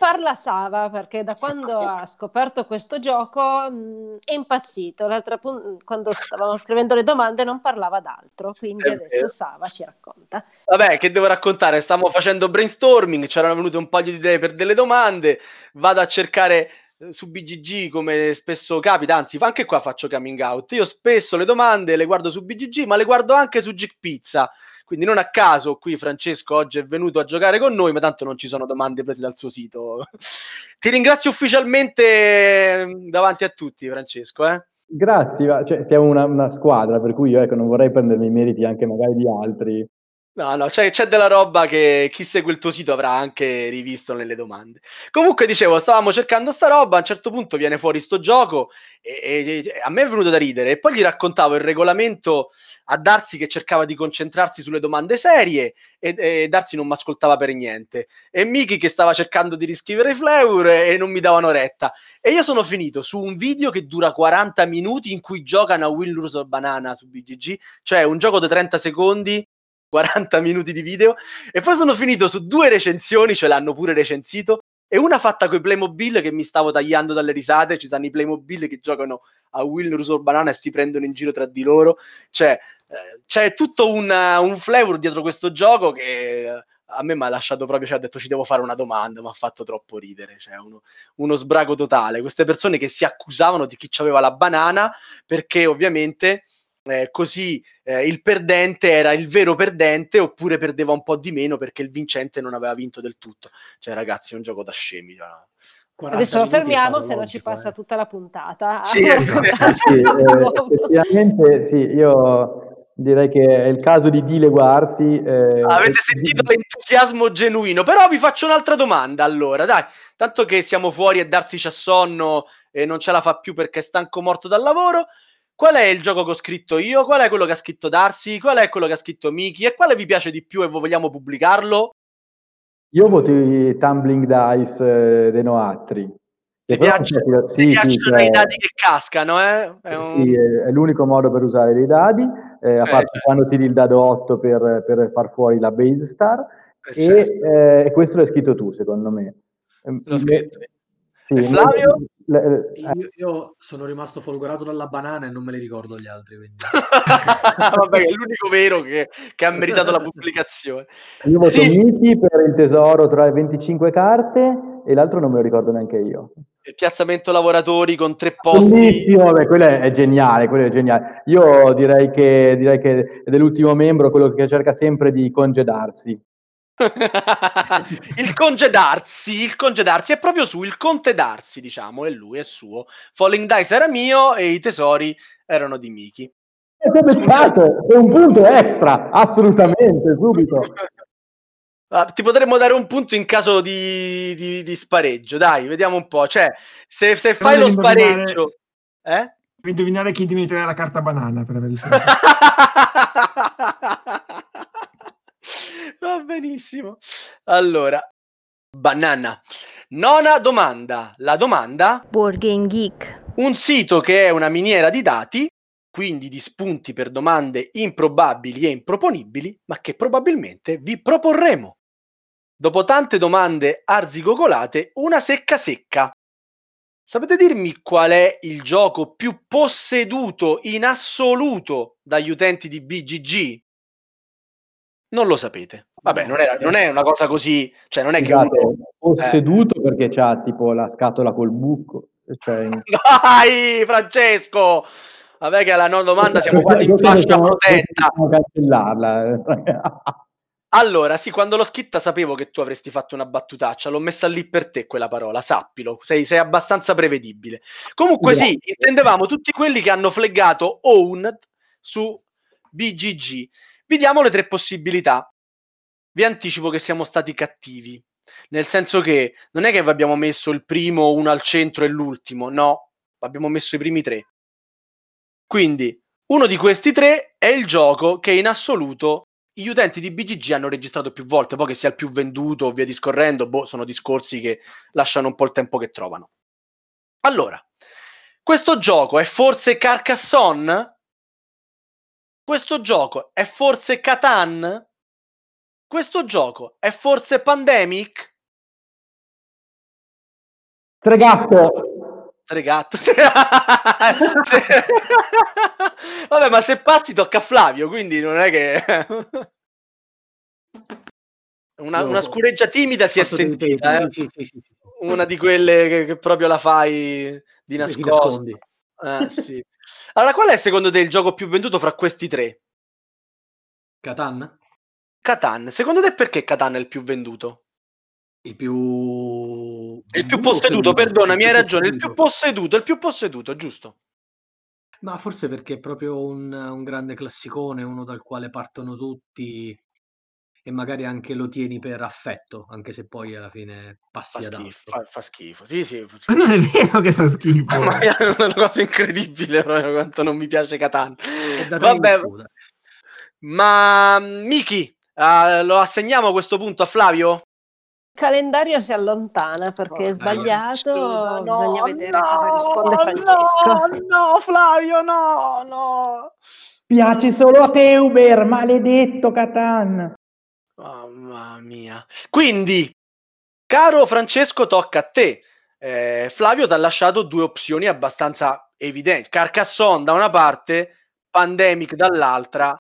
[SPEAKER 4] parla Sava perché da [laughs] quando ha scoperto questo gioco mh, è impazzito. L'altra pun- quando stavamo scrivendo le domande non parlava d'altro, quindi
[SPEAKER 2] È
[SPEAKER 4] adesso
[SPEAKER 2] vero.
[SPEAKER 4] Sava ci racconta.
[SPEAKER 2] Vabbè, che devo raccontare? Stiamo facendo brainstorming, c'erano venute un paio di idee per delle domande, vado a cercare eh, su BGG come spesso capita, anzi anche qua faccio coming out. Io spesso le domande le guardo su BGG, ma le guardo anche su Geek Pizza. Quindi non a caso qui Francesco oggi è venuto a giocare con noi, ma tanto non ci sono domande prese dal suo sito. [laughs] Ti ringrazio ufficialmente eh, davanti a tutti, Francesco. Eh?
[SPEAKER 5] Grazie, cioè, siamo una, una squadra, per cui io ecco, non vorrei prendermi i meriti anche magari di altri.
[SPEAKER 2] No, no, c'è, c'è della roba che chi segue il tuo sito avrà anche rivisto nelle domande. Comunque, dicevo, stavamo cercando sta roba, a un certo punto viene fuori sto gioco e, e- a me è venuto da ridere. E poi gli raccontavo il regolamento a Darsi che cercava di concentrarsi sulle domande serie e, e Darsi non mi ascoltava per niente. E Miki che stava cercando di riscrivere i flavor e, e non mi davano retta. E io sono finito su un video che dura 40 minuti in cui giocano a Will or Banana su BGG, cioè un gioco da 30 secondi 40 minuti di video e poi sono finito su due recensioni, ce l'hanno pure recensito e una fatta con i Playmobil che mi stavo tagliando dalle risate, ci stanno i Playmobil che giocano a Will or Banana e si prendono in giro tra di loro, cioè eh, c'è tutto un, un flavor dietro questo gioco che eh, a me mi ha lasciato proprio, cioè ha detto ci devo fare una domanda, mi ha fatto troppo ridere, cioè uno, uno sbrago totale, queste persone che si accusavano di chi aveva la banana perché ovviamente eh, così eh, il perdente era il vero perdente oppure perdeva un po' di meno perché il vincente non aveva vinto del tutto. Cioè, ragazzi, è un gioco da scemi. cioè.
[SPEAKER 6] 40
[SPEAKER 4] Adesso lo fermiamo, se no ci
[SPEAKER 6] patologico,
[SPEAKER 4] passa
[SPEAKER 6] eh.
[SPEAKER 4] tutta la puntata. [laughs]
[SPEAKER 2] Sì, [laughs]
[SPEAKER 5] Sì,
[SPEAKER 4] di nuovo.
[SPEAKER 5] eh, effettivamente sì, io direi che è il caso di dileguarsi. eh,
[SPEAKER 2] Avete sentito l'entusiasmo genuino, però vi faccio un'altra domanda allora, dai, tanto che siamo fuori e Darsi c'ha sonno e non ce la fa più perché è stanco morto dal lavoro. Qual è il gioco che ho scritto io, qual è quello che ha scritto Darsi, qual è quello che ha scritto Miki e quale vi piace di più e vogliamo pubblicarlo?
[SPEAKER 5] Io voto i Tumbling Dice eh, dei Noatri.
[SPEAKER 2] Ti,
[SPEAKER 5] non so
[SPEAKER 2] ti
[SPEAKER 5] sì, sì,
[SPEAKER 2] piacciono
[SPEAKER 5] cioè-
[SPEAKER 2] i dadi che cascano, eh? È un-
[SPEAKER 5] Sì, è, l'unico modo per usare dei dadi, eh, a
[SPEAKER 2] Eh,
[SPEAKER 5] parte
[SPEAKER 2] certo.
[SPEAKER 5] quando tiri il dado 8 per, per far fuori la base star,
[SPEAKER 2] Eh,
[SPEAKER 5] e,
[SPEAKER 2] certo.
[SPEAKER 5] eh, questo l'hai scritto tu, secondo me.
[SPEAKER 2] L'ho scritto.
[SPEAKER 5] Sì,
[SPEAKER 2] E Flavio?
[SPEAKER 5] le- le- eh,
[SPEAKER 6] Io, io sono rimasto folgorato dalla banana e non me li ricordo gli altri. [laughs]
[SPEAKER 2] Vabbè, è l'unico vero che, che ha meritato la pubblicazione.
[SPEAKER 5] io voto
[SPEAKER 2] Sì.
[SPEAKER 5] Miki per il tesoro tra le 25 carte e l'altro non me lo ricordo neanche io.
[SPEAKER 2] Il piazzamento lavoratori con tre posti.
[SPEAKER 5] Bellissimo, vabbè, quello è, è geniale, quello è geniale. Io direi che, direi che è dell'ultimo membro quello che cerca sempre di congedarsi. [laughs]
[SPEAKER 2] il congedarsi, il congedarsi è proprio su il conte darsi, diciamo, e lui è suo. Falling Dice era mio e i tesori erano di Miki.
[SPEAKER 5] Stato? È un punto extra, assolutamente, subito. [laughs]
[SPEAKER 2] Ah, ti potremmo dare un punto in caso di, di- di spareggio, dai, vediamo un po'. Cioè, se, se fai lo spareggio, eh?
[SPEAKER 3] Devi indovinare chi dimenticherà la carta banana per aver [laughs]
[SPEAKER 2] Va benissimo. Allora, banana. Nona domanda. La domanda,
[SPEAKER 8] Board Game Geek.
[SPEAKER 2] un sito che è una miniera di dati, quindi di spunti per domande improbabili e improponibili, ma che probabilmente vi proporremo. Dopo tante domande arzigogolate, una secca secca. Sapete dirmi qual è il gioco più posseduto in assoluto dagli utenti di BGG? Non lo sapete. Vabbè, non, era- non è una cosa così, cioè non è che
[SPEAKER 5] Scusate,
[SPEAKER 2] uno...
[SPEAKER 5] posseduto perché c'ha tipo la scatola col buco. Cioè,
[SPEAKER 2] Dai, [laughs] Francesco! Vabbè che alla nona domanda siamo quasi in fascia protetta.
[SPEAKER 5] Possiamo cancellarla.
[SPEAKER 2] Allora, sì, quando l'ho scritta sapevo che tu avresti fatto una battutaccia, l'ho messa lì per te quella parola, sappilo, sei, sei abbastanza prevedibile. Comunque sì,
[SPEAKER 5] Grazie.
[SPEAKER 2] intendevamo tutti quelli che hanno fleggato Owned su BGG. Vi diamo le tre possibilità. Vi anticipo che siamo stati cattivi, nel senso che non è che vi abbiamo messo il primo, uno al centro e l'ultimo, no, abbiamo messo i primi tre. Quindi, uno di questi tre è il gioco che in assoluto gli utenti di BGG hanno registrato più volte, poi che sia il più venduto o via discorrendo, boh, sono discorsi che lasciano un po' il tempo che trovano. Allora, questo gioco è forse Carcassonne? Questo gioco è forse Catan? Questo gioco è forse Pandemic?
[SPEAKER 5] Stregatto.
[SPEAKER 2] Stregatto. [laughs] Vabbè, ma se passi tocca a Flavio, quindi non è che... [laughs] Una, una scureggia timida si è sentita, eh?
[SPEAKER 6] sì, sì, sì,
[SPEAKER 2] una di quelle che, che proprio la fai di nascosto. Eh, sì. Allora, qual è secondo te il gioco più venduto fra questi tre?
[SPEAKER 6] Catan?
[SPEAKER 2] Catan. Secondo te perché Catan è il più venduto?
[SPEAKER 6] Il più...
[SPEAKER 2] Il più posseduto, perdonami,
[SPEAKER 6] Il
[SPEAKER 2] hai ragione. Il più
[SPEAKER 6] posseduto.
[SPEAKER 2] posseduto, il più posseduto, giusto.
[SPEAKER 6] Ma forse perché è proprio un, un grande classicone, uno dal quale partono tutti e magari anche lo tieni per affetto, anche se poi alla fine
[SPEAKER 2] Fa
[SPEAKER 6] passi ad
[SPEAKER 2] schifo,
[SPEAKER 6] altro.
[SPEAKER 2] fa, fa schifo. Sì, sì. fa
[SPEAKER 3] Ma [laughs]
[SPEAKER 2] schifo.
[SPEAKER 3] non è vero che fa schifo.
[SPEAKER 2] Ma è una cosa incredibile proprio quanto non mi piace Catan.
[SPEAKER 6] È
[SPEAKER 2] Vabbè, ma Miki, ah, lo assegniamo a questo punto a Flavio?
[SPEAKER 4] Il calendario si allontana perché è
[SPEAKER 6] Oh,
[SPEAKER 4] sbagliato,
[SPEAKER 2] No,
[SPEAKER 4] bisogna vedere
[SPEAKER 2] no,
[SPEAKER 4] cosa risponde
[SPEAKER 2] no,
[SPEAKER 4] Francesco.
[SPEAKER 2] No, Flavio, no, no.
[SPEAKER 5] Piace solo a te, Uber, maledetto Catan.
[SPEAKER 2] Mamma mia. Quindi, caro Francesco, tocca a te. Eh, Flavio ti ha lasciato due opzioni abbastanza evidenti. Carcassonne da una parte, Pandemic dall'altra.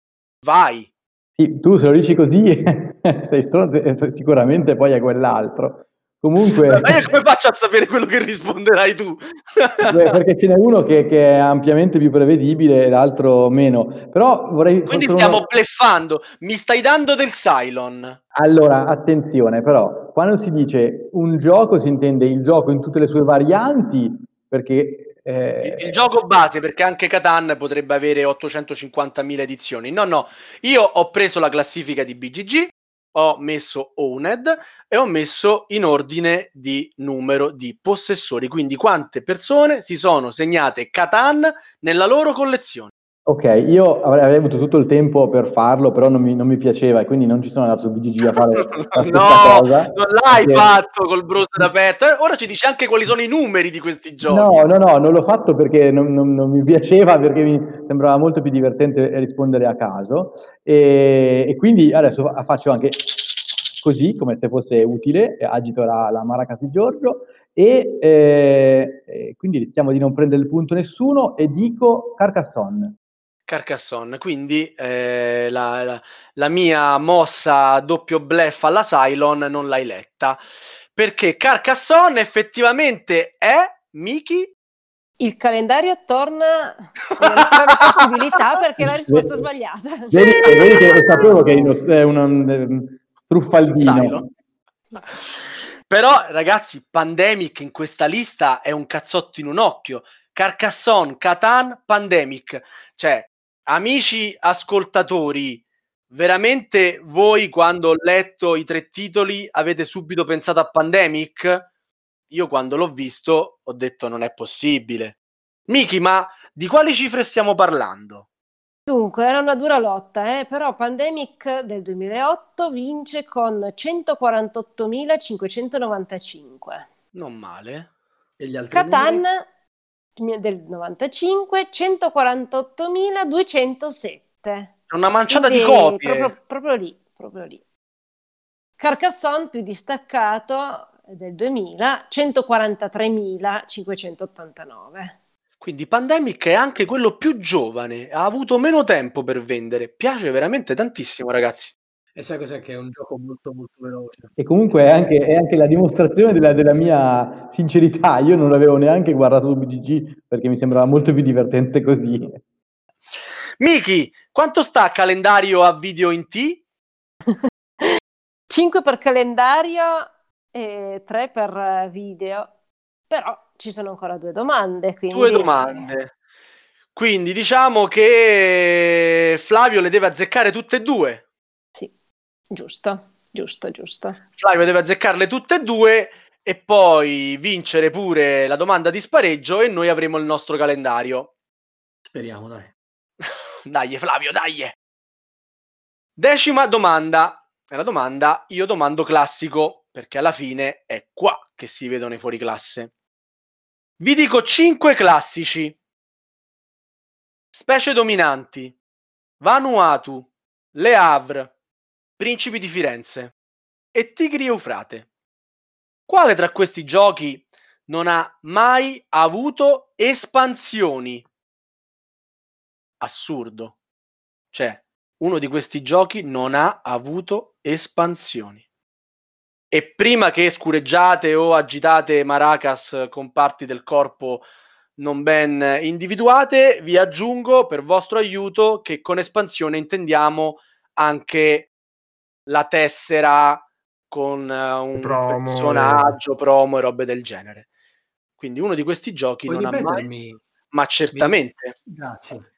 [SPEAKER 2] Vai.
[SPEAKER 5] Sì, tu se lo dici così, [laughs] sei stronzo, sicuramente poi è quell'altro. Comunque,
[SPEAKER 2] io come faccio a sapere quello che risponderai tu?
[SPEAKER 5] Beh, perché ce n'è uno che, che è ampiamente più prevedibile e l'altro meno. Però vorrei...
[SPEAKER 2] Quindi stiamo bleffando. Mi stai dando del Cylon.
[SPEAKER 5] Allora, attenzione, però, quando si dice un gioco si intende il gioco in tutte le sue varianti, perché... eh,
[SPEAKER 2] Il, il gioco base, perché anche Catan potrebbe avere 850.000 edizioni. No, no, io ho preso la classifica di BGG ho messo owned e ho messo in ordine di numero di possessori, quindi quante persone si sono segnate Catan nella loro collezione.
[SPEAKER 5] Ok, io avrei avuto tutto il tempo per farlo, però non mi, non mi piaceva e quindi non ci sono andato su BGG a fare [laughs] la stessa
[SPEAKER 2] no,
[SPEAKER 5] cosa.
[SPEAKER 2] non l'hai
[SPEAKER 5] perché-
[SPEAKER 2] fatto col browser aperto. Eh, Ora ci dici anche quali sono i numeri di questi giochi.
[SPEAKER 5] No, no, no, non l'ho fatto perché non, non- non mi piaceva, perché mi sembrava molto più divertente rispondere a caso. E, e quindi adesso fa- faccio anche così, come se fosse utile, agito la, la maracas di Giorgio, e, eh, quindi rischiamo di non prendere il punto nessuno, e dico Carcassonne.
[SPEAKER 2] Carcassonne, quindi eh, la, la- la mia mossa a doppio bluff alla Cylon non l'hai letta. Perché Carcassonne effettivamente è Miki?
[SPEAKER 4] Il calendario torna [laughs] tre possibilità perché è la risposta sbagliata.
[SPEAKER 5] Vedi, vedi che sapevo che è inno- è un, um.
[SPEAKER 2] Però, ragazzi, Pandemic in questa lista è un cazzotto in un occhio. Carcassonne, Catan, Pandemic. Cioè, amici ascoltatori, veramente voi quando ho letto i tre titoli avete subito pensato a Pandemic? Io quando l'ho visto ho detto non è possibile. Miki, ma di quali cifre stiamo parlando?
[SPEAKER 4] Dunque, era una dura lotta, eh, però Pandemic del 2008 vince con 148.595.
[SPEAKER 2] Non male.
[SPEAKER 6] E gli altri
[SPEAKER 4] Catan? Del 95, 148.207.
[SPEAKER 2] È una manciata di
[SPEAKER 4] Quindi
[SPEAKER 2] copie.
[SPEAKER 4] Proprio, proprio lì, proprio lì. Carcassonne più distaccato del 2000, 143.589.
[SPEAKER 2] Quindi Pandemic è anche quello più giovane, ha avuto meno tempo per vendere. Piace veramente tantissimo, ragazzi.
[SPEAKER 6] E sai cos'è che è un gioco molto molto veloce?
[SPEAKER 5] E comunque è anche, è anche la dimostrazione della, della mia sincerità. Io non l'avevo neanche guardato su BGG perché mi sembrava molto più divertente così.
[SPEAKER 2] Miki, quanto sta calendario a video in T? [laughs]
[SPEAKER 4] 5 per calendario e 3 per eh, video. Però ci sono ancora due domande. Quindi...
[SPEAKER 2] Due domande. Quindi diciamo che Flavio le deve azzeccare tutte e due.
[SPEAKER 4] Giusto, giusto, giusto.
[SPEAKER 2] Flavio deve azzeccarle tutte e due e poi vincere pure la domanda di spareggio e noi avremo il nostro calendario.
[SPEAKER 6] Speriamo, dai. [laughs]
[SPEAKER 2] Dai, Flavio, dai. Decima domanda. È la domanda, io domando classico, perché alla fine è qua che si vedono i fuori classe. Vi dico 5 classici. Specie dominanti. Vanuatu, Le Havre, Principi di Firenze e Tigri Eufrate. Quale tra questi giochi non ha mai avuto espansioni? Assurdo. Cioè, uno di questi giochi non ha avuto espansioni. E prima che scureggiate o agitate maracas con parti del corpo non ben individuate, vi aggiungo per vostro aiuto che con espansione intendiamo anche la tessera con eh, un
[SPEAKER 3] Promo.
[SPEAKER 2] personaggio, promo e robe del genere. Quindi uno di questi giochi
[SPEAKER 6] Puoi
[SPEAKER 2] non ha mai, ma certamente.
[SPEAKER 6] Grazie.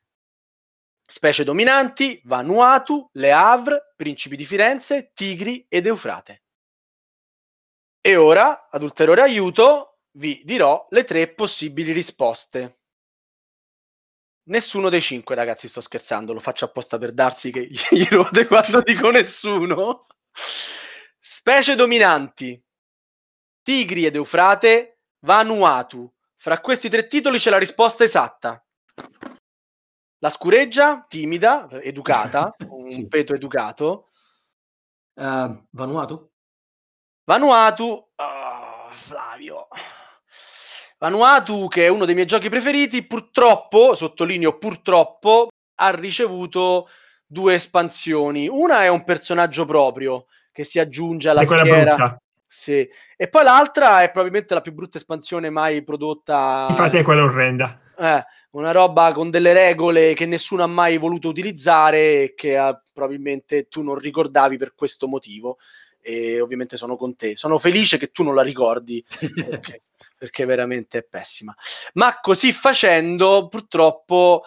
[SPEAKER 2] Specie dominanti, Vanuatu, Le Havre, Principi di Firenze, Tigri ed Eufrate. E ora, ad ulteriore aiuto, vi dirò le tre possibili risposte. Nessuno dei cinque, ragazzi, sto scherzando, lo faccio apposta per darsi che [laughs] gli rode quando dico nessuno. Specie dominanti, Tigri ed Eufrate, Vanuatu. Fra questi tre titoli c'è la risposta esatta. La scureggia, timida, educata, [laughs] un
[SPEAKER 6] Sì.
[SPEAKER 2] peto educato.
[SPEAKER 6] Eh, Vanuatu?
[SPEAKER 2] Vanuatu, ah, Flavio. Vanuatu, che è uno dei miei giochi preferiti, purtroppo, sottolineo purtroppo, ha ricevuto due espansioni. Una è un personaggio proprio che si aggiunge alla schiera.
[SPEAKER 3] brutta.
[SPEAKER 2] Sì. E poi l'altra è probabilmente la più brutta espansione mai prodotta.
[SPEAKER 3] Infatti è quella orrenda.
[SPEAKER 2] Eh, una roba con delle regole che nessuno ha mai voluto utilizzare e che ah, probabilmente tu non ricordavi per questo motivo. E ovviamente sono con te. Sono felice che tu non la ricordi [laughs] perché, perché veramente è pessima. Ma così facendo, purtroppo,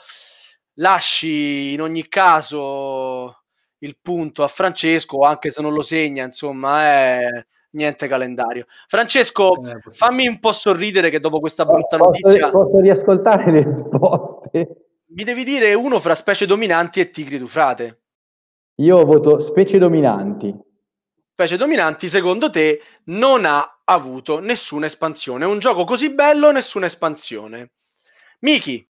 [SPEAKER 2] lasci in ogni caso il punto a Francesco, anche se non lo segna, insomma, è niente calendario. Francesco,
[SPEAKER 6] Eh,
[SPEAKER 2] fammi un po' sorridere che dopo questa brutta
[SPEAKER 5] Posso,
[SPEAKER 2] notizia
[SPEAKER 5] posso riascoltare le risposte?
[SPEAKER 2] mi devi dire uno fra specie dominanti e tigri d'ufrate.
[SPEAKER 5] Io voto specie dominanti.
[SPEAKER 2] Specie dominanti, secondo te, non ha avuto nessuna espansione. Un gioco così bello, nessuna espansione. Miki,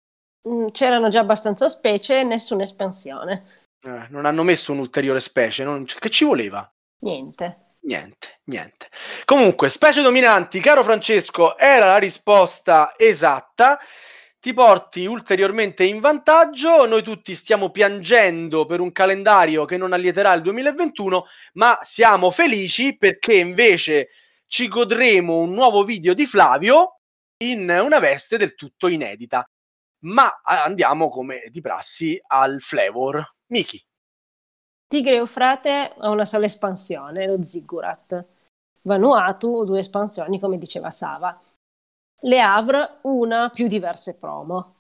[SPEAKER 4] Mm, C'erano già abbastanza specie nessuna espansione.
[SPEAKER 2] eh, non hanno messo un'ulteriore specie, non- che ci voleva?
[SPEAKER 4] Niente.
[SPEAKER 2] Niente, niente. Comunque, specie dominanti, caro Francesco, era la risposta esatta. Ti porti ulteriormente in vantaggio. Noi tutti stiamo piangendo per un calendario che non allieterà il 2021, ma siamo felici perché invece ci godremo un nuovo video di Flavio in una veste del tutto inedita. Ma ah, andiamo come di prassi al flavor. Miki.
[SPEAKER 4] Tigre Eufrate ha una sola espansione, lo Ziggurat. Vanuatu, due espansioni, come diceva Sava. Le Havre, una più diverse promo.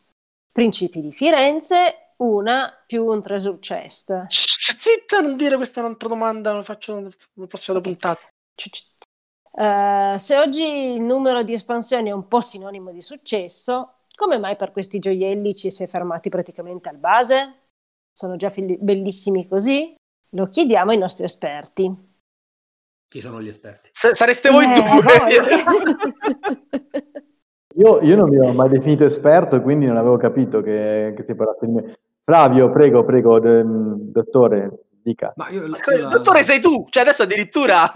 [SPEAKER 4] Principi di Firenze, una più un treasure chest.
[SPEAKER 2] Zitta, non dire questa è un'altra domanda, lo faccio la prossima puntata.
[SPEAKER 4] Eh, se oggi il numero di espansioni è un po' sinonimo di successo, come mai per questi gioielli ci si è fermati praticamente al base? Sono già fili- bellissimi così? Lo chiediamo ai nostri esperti.
[SPEAKER 6] Chi sono gli esperti?
[SPEAKER 2] S- sareste voi
[SPEAKER 4] Eh,
[SPEAKER 2] due.
[SPEAKER 4] voi. [laughs] [laughs]
[SPEAKER 5] Io, io non mi ero mai definito esperto e quindi non avevo capito che, che si parlasse di me. Flavio, prego, prego, de- dottore, dica.
[SPEAKER 6] Ma io,
[SPEAKER 2] come-
[SPEAKER 6] la-
[SPEAKER 2] Dottore, sei tu! Cioè, adesso addirittura.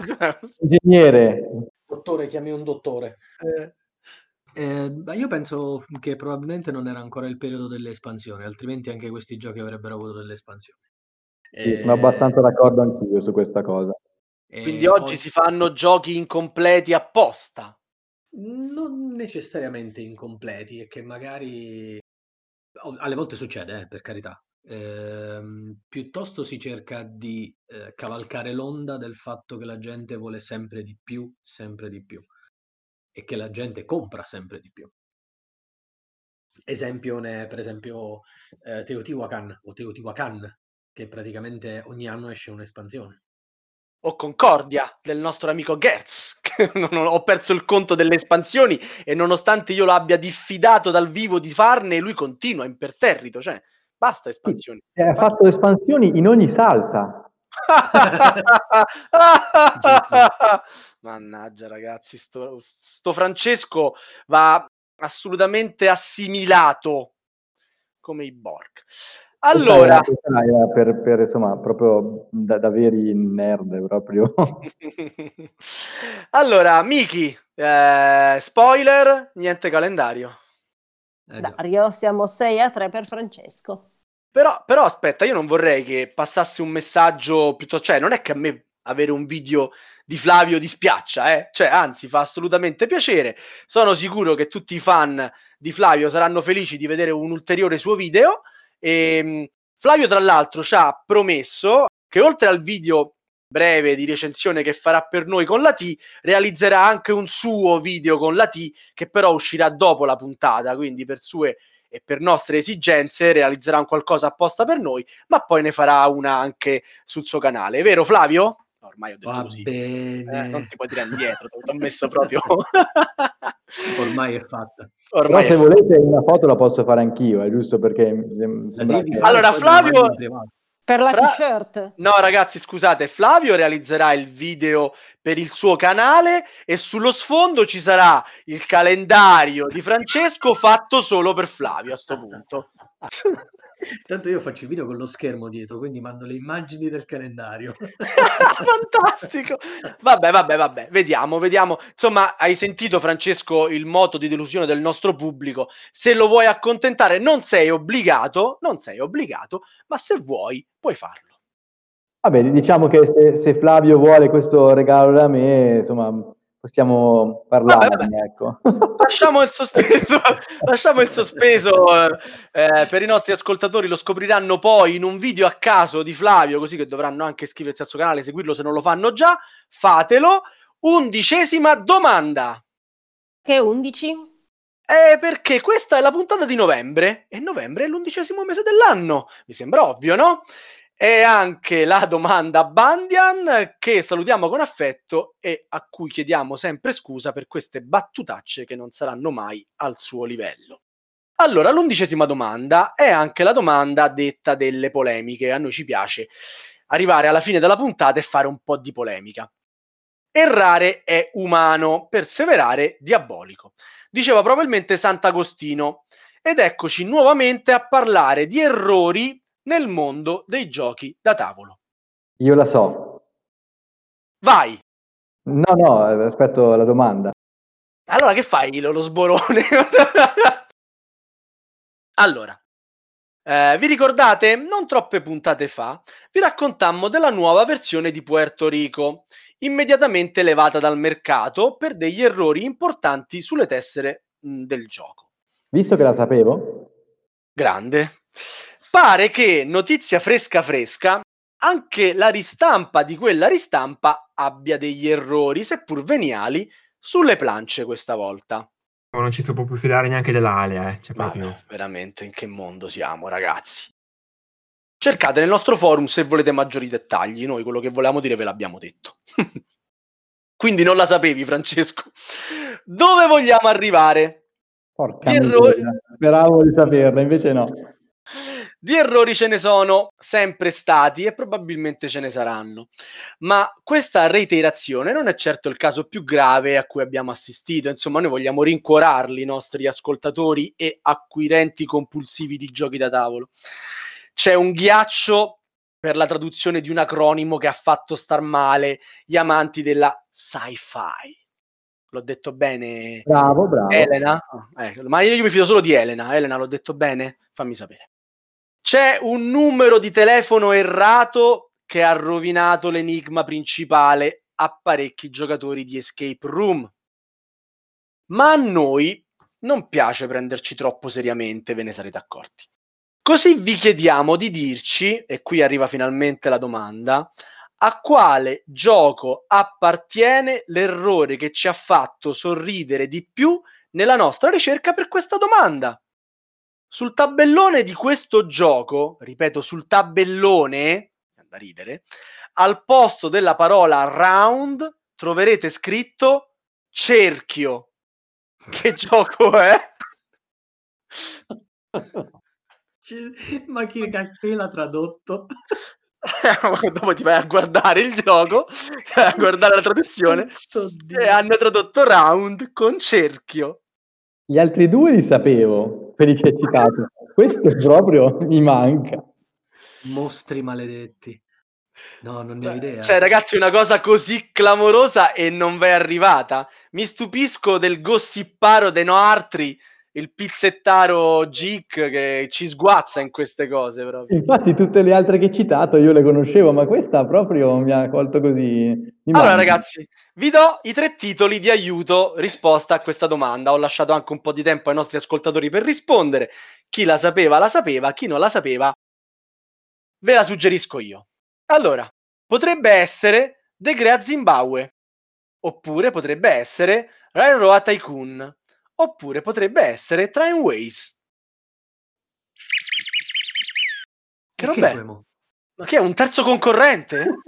[SPEAKER 5] Ingegnere,
[SPEAKER 6] Dottore, chiami un dottore.
[SPEAKER 2] Eh,
[SPEAKER 6] Eh, ma io penso che probabilmente non era ancora il periodo delle espansioni, altrimenti anche questi giochi avrebbero avuto delle espansioni.
[SPEAKER 5] sì, sono abbastanza d'accordo anch'io su questa cosa.
[SPEAKER 6] Eh,
[SPEAKER 2] Quindi oggi si fanno giochi incompleti apposta.
[SPEAKER 6] Non necessariamente incompleti, e che magari alle volte succede, eh, per carità. Ehm, piuttosto si cerca di eh, cavalcare l'onda del fatto che la gente vuole sempre di più, sempre di più, e che la gente compra sempre di più. Esempio ne è per esempio eh, Teotihuacan o Teotihuacan, che praticamente ogni anno esce un'espansione.
[SPEAKER 2] O Concordia del nostro amico Gertz. [laughs] ho perso il conto delle espansioni e nonostante io l'abbia diffidato dal vivo di farne, lui continua imperterrito. Cioè, basta espansioni.
[SPEAKER 5] Eh, Ha fatto espansioni in ogni salsa. [laughs]
[SPEAKER 2] Mannaggia ragazzi, sto, sto Francesco va assolutamente assimilato come i Borg. Allora,
[SPEAKER 5] Questa era- per, per, insomma, proprio da, da veri nerd, proprio. [laughs]
[SPEAKER 2] allora, Miki, eh, spoiler, niente calendario.
[SPEAKER 6] Eh.
[SPEAKER 4] Dario, siamo 6 a 3 per Francesco.
[SPEAKER 2] Però, però aspetta, io non vorrei che passasse un messaggio piuttosto, cioè non è che a me avere un video di Flavio dispiaccia, eh? cioè anzi fa assolutamente piacere. Sono sicuro che tutti i fan di Flavio saranno felici di vedere un ulteriore suo video. E, mh, Flavio, tra l'altro, ci ha promesso che oltre al video breve di recensione che farà per noi con la T, realizzerà anche un suo video con la T che però uscirà dopo la puntata, quindi per sue e per nostre esigenze realizzerà un qualcosa apposta per noi, ma poi ne farà una anche sul suo canale. Vero Flavio? Ormai ho detto
[SPEAKER 6] Va
[SPEAKER 2] così. Eh, non ti puoi tirare indietro, ti ho messo proprio. [laughs] [laughs]
[SPEAKER 6] ormai è fatta.
[SPEAKER 5] Però
[SPEAKER 2] Ormai
[SPEAKER 5] se
[SPEAKER 2] è-
[SPEAKER 5] volete una foto la posso fare anch'io, è giusto perché che-
[SPEAKER 2] Allora, Flavio-.
[SPEAKER 4] Per la
[SPEAKER 2] Fra-
[SPEAKER 4] t-shirt.
[SPEAKER 2] No, ragazzi, scusate, Flavio realizzerà il video per il suo canale e sullo sfondo ci sarà il calendario di Francesco fatto solo per Flavio a sto punto. [laughs]
[SPEAKER 6] Tanto io faccio il video con lo schermo dietro, quindi mando le immagini del calendario. [laughs]
[SPEAKER 2] Fantastico. Vabbè, vabbè, vabbè, vediamo, vediamo. Insomma, hai sentito Francesco il moto di delusione del nostro pubblico. Se lo vuoi accontentare, non sei obbligato, non sei obbligato, ma se vuoi, puoi farlo.
[SPEAKER 5] Vabbè, diciamo che se, se Flavio vuole questo regalo da me, insomma, possiamo parlarne,
[SPEAKER 2] Vabbè, vabbè.
[SPEAKER 5] ecco. [laughs]
[SPEAKER 2] Lasciamo il sospeso, lasciamo il sospeso eh, eh, per i nostri ascoltatori, lo scopriranno poi in un video a caso di Flavio, così che dovranno anche iscriversi al suo canale, seguirlo se non lo fanno già. Fatelo. Undicesima domanda.
[SPEAKER 4] Che 11?
[SPEAKER 2] Eh, perché questa è la puntata di novembre e novembre è l'undicesimo mese dell'anno. Mi sembra ovvio, no? È anche la domanda Bandian che salutiamo con affetto e a cui chiediamo sempre scusa per queste battutacce che non saranno mai al suo livello. Allora, l'undicesima domanda è anche la domanda detta delle polemiche. A noi ci piace arrivare alla fine della puntata e fare un po' di polemica. Errare è umano, perseverare diabolico. Diceva probabilmente Sant'Agostino. Ed eccoci nuovamente a parlare di errori nel mondo dei giochi da tavolo.
[SPEAKER 5] Io la so.
[SPEAKER 2] Vai!
[SPEAKER 5] No, no, aspetto la domanda.
[SPEAKER 2] Allora che fai lo, lo sborone? [laughs] allora, eh, vi ricordate? Non troppe puntate fa vi raccontammo della nuova versione di Puerto Rico, immediatamente levata dal mercato per degli errori importanti sulle tessere mh, del gioco.
[SPEAKER 5] Visto che la sapevo,
[SPEAKER 2] Grande. Pare che, notizia fresca fresca, anche la ristampa di quella ristampa abbia degli errori, seppur veniali, sulle plance questa volta.
[SPEAKER 3] Non ci si può più fidare neanche dell'Alia, eh. Cioè, proprio...
[SPEAKER 2] Vabbè, veramente in che mondo siamo, ragazzi? Cercate nel nostro forum se volete maggiori dettagli, noi quello che volevamo dire ve l'abbiamo detto. [laughs] Quindi non la sapevi, Francesco. Dove vogliamo arrivare?
[SPEAKER 5] porca
[SPEAKER 2] errori-
[SPEAKER 5] speravo di saperla, invece no.
[SPEAKER 2] Di errori ce ne sono sempre stati e probabilmente ce ne saranno, ma questa reiterazione non è certo il caso più grave a cui abbiamo assistito. Insomma, noi vogliamo rincuorarli i nostri ascoltatori e acquirenti compulsivi di giochi da tavolo. C'è un ghiaccio per la traduzione di un acronimo che ha fatto star male gli amanti della sci-fi. L'ho detto bene?
[SPEAKER 5] Bravo, bravo.
[SPEAKER 2] Elena? Ecco, ma io mi fido solo di Elena. Elena, l'ho detto bene? Fammi sapere. C'è un numero di telefono errato che ha rovinato l'enigma principale a parecchi giocatori di Escape Room. Ma a noi non piace prenderci troppo seriamente, ve ne sarete accorti. Così vi chiediamo di dirci, e qui arriva finalmente la domanda, a quale gioco appartiene l'errore che ci ha fatto sorridere di più nella nostra ricerca per questa domanda. Sul tabellone di questo gioco, ripeto, sul tabellone, da ridere, al posto della parola round troverete scritto cerchio. Che [laughs] gioco è?
[SPEAKER 6] Ma chi cacchio l'ha tradotto? [laughs]
[SPEAKER 2] Dopo ti vai a guardare il gioco, a guardare la traduzione e hanno tradotto round con cerchio.
[SPEAKER 5] Gli altri due li sapevo, quelli che hai citato. Questo proprio mi manca.
[SPEAKER 6] Mostri maledetti. No, non ne ho idea.
[SPEAKER 2] Cioè, ragazzi, una cosa così clamorosa e non v'è arrivata. Mi stupisco del gossiparo de Noartri, il pizzettaro geek che ci sguazza in queste cose proprio.
[SPEAKER 5] Infatti tutte le altre che hai citato io le conoscevo, ma questa proprio mi ha colto così.
[SPEAKER 2] Allora, ragazzi, vi do i tre titoli di aiuto risposta a questa domanda. Ho lasciato anche un po' di tempo ai nostri ascoltatori per rispondere. Chi la sapeva, la sapeva. Chi non la sapeva, ve la suggerisco io. Allora, potrebbe essere The Great Zimbabwe, oppure potrebbe essere Railroad Tycoon, oppure potrebbe essere Trainways. Che roba è? Ma che è un terzo concorrente?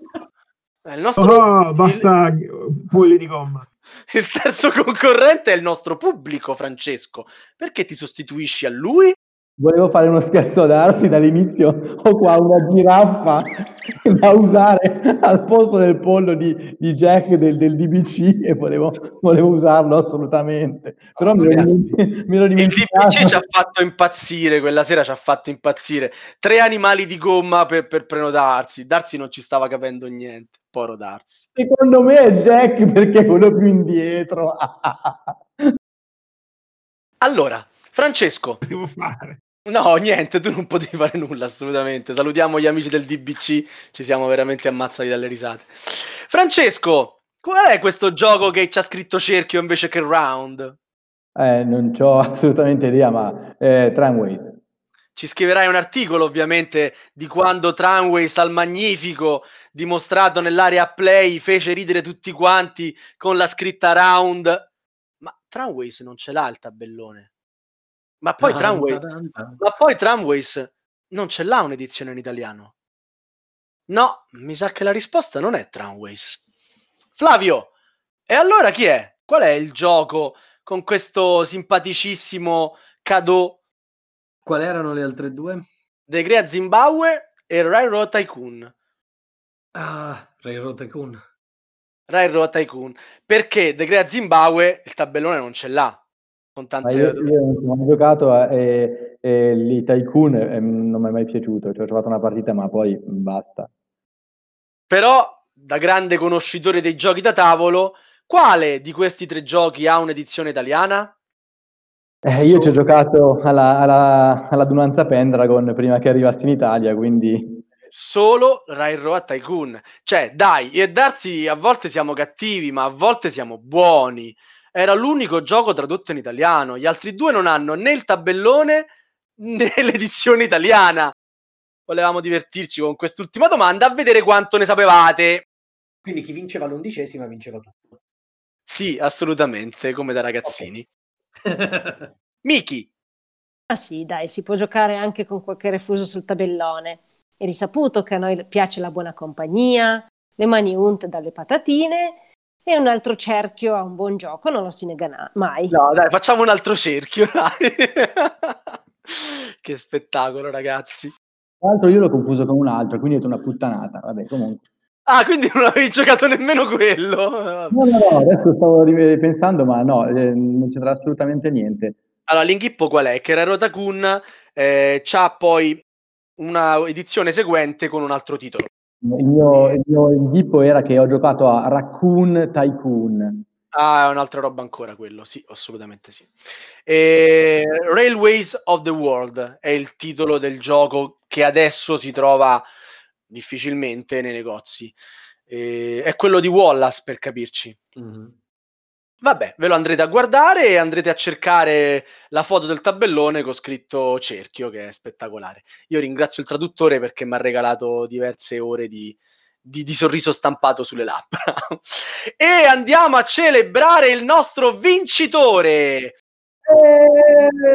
[SPEAKER 2] È [laughs] il nostro
[SPEAKER 3] Oh,
[SPEAKER 2] il-
[SPEAKER 3] basta bulli di gomma. [laughs]
[SPEAKER 2] Il terzo concorrente è il nostro pubblico, Francesco. Perché ti sostituisci a lui?
[SPEAKER 5] Volevo fare uno scherzo ad Arsi dall'inizio. Ho qua una giraffa da usare al posto del pollo di, di Jack del, del DBC e volevo, volevo usarlo assolutamente. Però mi ero, dimenti- mi ero
[SPEAKER 2] Il
[SPEAKER 5] dimenticato.
[SPEAKER 2] DPC ci ha fatto impazzire quella sera, ci ha fatto impazzire. Tre animali di gomma per, per prenotarsi. Darsi non ci stava capendo niente. Poro Darsi.
[SPEAKER 5] Secondo me è Jack perché è quello più indietro. [laughs]
[SPEAKER 2] Allora, Francesco,
[SPEAKER 3] Devo fare.
[SPEAKER 2] No, niente, tu non potevi fare nulla assolutamente. Salutiamo gli amici del DBC, ci siamo veramente ammazzati dalle risate. Francesco, qual è questo gioco che ci ha scritto cerchio invece che round?
[SPEAKER 5] Eh, non ho [laughs] assolutamente idea, ma eh, Tramways.
[SPEAKER 2] Ci scriverai un articolo ovviamente di quando Tramways al magnifico dimostrato nell'area play fece ridere tutti quanti con la scritta round. Ma Tramways non ce l'ha il tabellone. Ma poi,
[SPEAKER 6] tan.
[SPEAKER 2] ma poi Tramways non ce l'ha un'edizione in italiano. No, mi sa che la risposta non è Tramways. Flavio, e allora chi è? Qual è il gioco con questo simpaticissimo cadeau
[SPEAKER 6] Quali erano le altre due?
[SPEAKER 2] The Great Zimbabwe e Railroad Tycoon?
[SPEAKER 6] Ah, Railroad Tycoon.
[SPEAKER 2] Railroad Tycoon. Perché The Great Zimbabwe il tabellone non ce l'ha. Con
[SPEAKER 5] Ma
[SPEAKER 2] tante...
[SPEAKER 5] io, io non ho giocato a- e, e lì Tycoon eh, non mi è mai piaciuto, cioè, ho giocato una partita ma poi basta.
[SPEAKER 2] Però, da grande conoscitore dei giochi da tavolo, quale di questi tre giochi ha un'edizione italiana?
[SPEAKER 5] Eh, io ci ho giocato alla, alla, all'adunanza Pendragon prima che arrivassi in Italia, quindi
[SPEAKER 2] Solo Railroad Tycoon. Cioè, dai, e darsi a volte siamo cattivi, ma a volte siamo buoni. Era l'unico gioco tradotto in italiano. Gli altri due non hanno né il tabellone [laughs] né l'edizione italiana. Volevamo divertirci con quest'ultima domanda a vedere quanto ne sapevate.
[SPEAKER 6] Quindi chi vinceva l'undicesima vinceva tutto.
[SPEAKER 2] Sì, assolutamente, come da ragazzini. [laughs] Miki,
[SPEAKER 4] Ah sì, dai, si può giocare anche con qualche refuso sul tabellone. È risaputo che a noi piace la buona compagnia, le mani unte dalle patatine e un altro cerchio a un buon gioco non lo si nega na- mai.
[SPEAKER 2] no, dai, facciamo un altro cerchio. [laughs] Dai. che spettacolo, ragazzi.
[SPEAKER 5] tra l'altro io l'ho confuso con un altro, quindi detto una puttanata, vabbè comunque.
[SPEAKER 2] Ah, quindi non avevi giocato nemmeno quello.
[SPEAKER 5] No, no, no, adesso stavo ri- pensando, ma no, eh, non c'entra assolutamente niente.
[SPEAKER 2] Allora, l'inghippo qual è? Che Rero Takun eh, c'ha poi una edizione seguente con un altro titolo.
[SPEAKER 5] Il mio, il mio inghippo era che ho giocato a Raccoon Tycoon.
[SPEAKER 2] Ah, è un'altra roba ancora quello, sì, assolutamente sì. E Railways of the World è il titolo del gioco che adesso si trova difficilmente nei negozi. E è quello di Wallace, per capirci.
[SPEAKER 6] Mhm.
[SPEAKER 2] Vabbè, ve lo andrete a guardare e andrete a cercare la foto del tabellone con scritto cerchio, che è spettacolare. Io ringrazio il traduttore perché mi ha regalato diverse ore di, di- di sorriso stampato sulle labbra. [laughs] e andiamo a celebrare il nostro vincitore.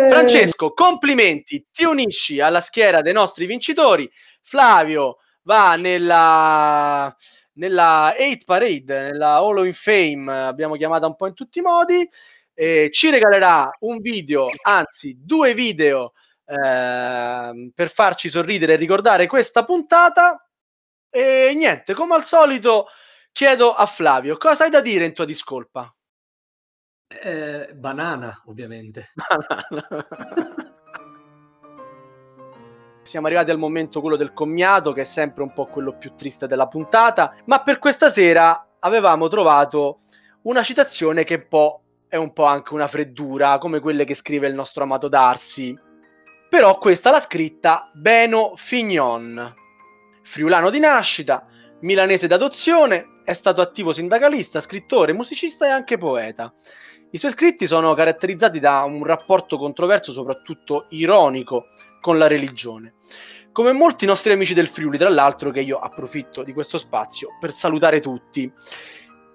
[SPEAKER 2] Francesco, complimenti, ti unisci alla schiera dei nostri vincitori. Flavio va nella, nella Hate Parade, nella Hall of Fame, abbiamo chiamata un po' in tutti i modi. e ci regalerà un video, anzi due video ehm, per farci sorridere e ricordare questa puntata. E niente, come al solito, chiedo a Flavio cosa hai da dire in tua discolpa.
[SPEAKER 6] Eh, banana, ovviamente. [laughs]
[SPEAKER 2] Siamo arrivati al momento quello del commiato, che è sempre un po' quello più triste della puntata, ma per questa sera avevamo trovato una citazione che un po' è un po' anche una freddura, come quelle che scrive il nostro amato Darsi. Però questa l'ha scritta Beno Fignon, friulano di nascita, milanese d'adozione, è stato attivo sindacalista, scrittore, musicista e anche poeta. I suoi scritti sono caratterizzati da un rapporto controverso, soprattutto ironico, con la religione. Come molti nostri amici del Friuli, tra l'altro, che io approfitto di questo spazio per salutare tutti.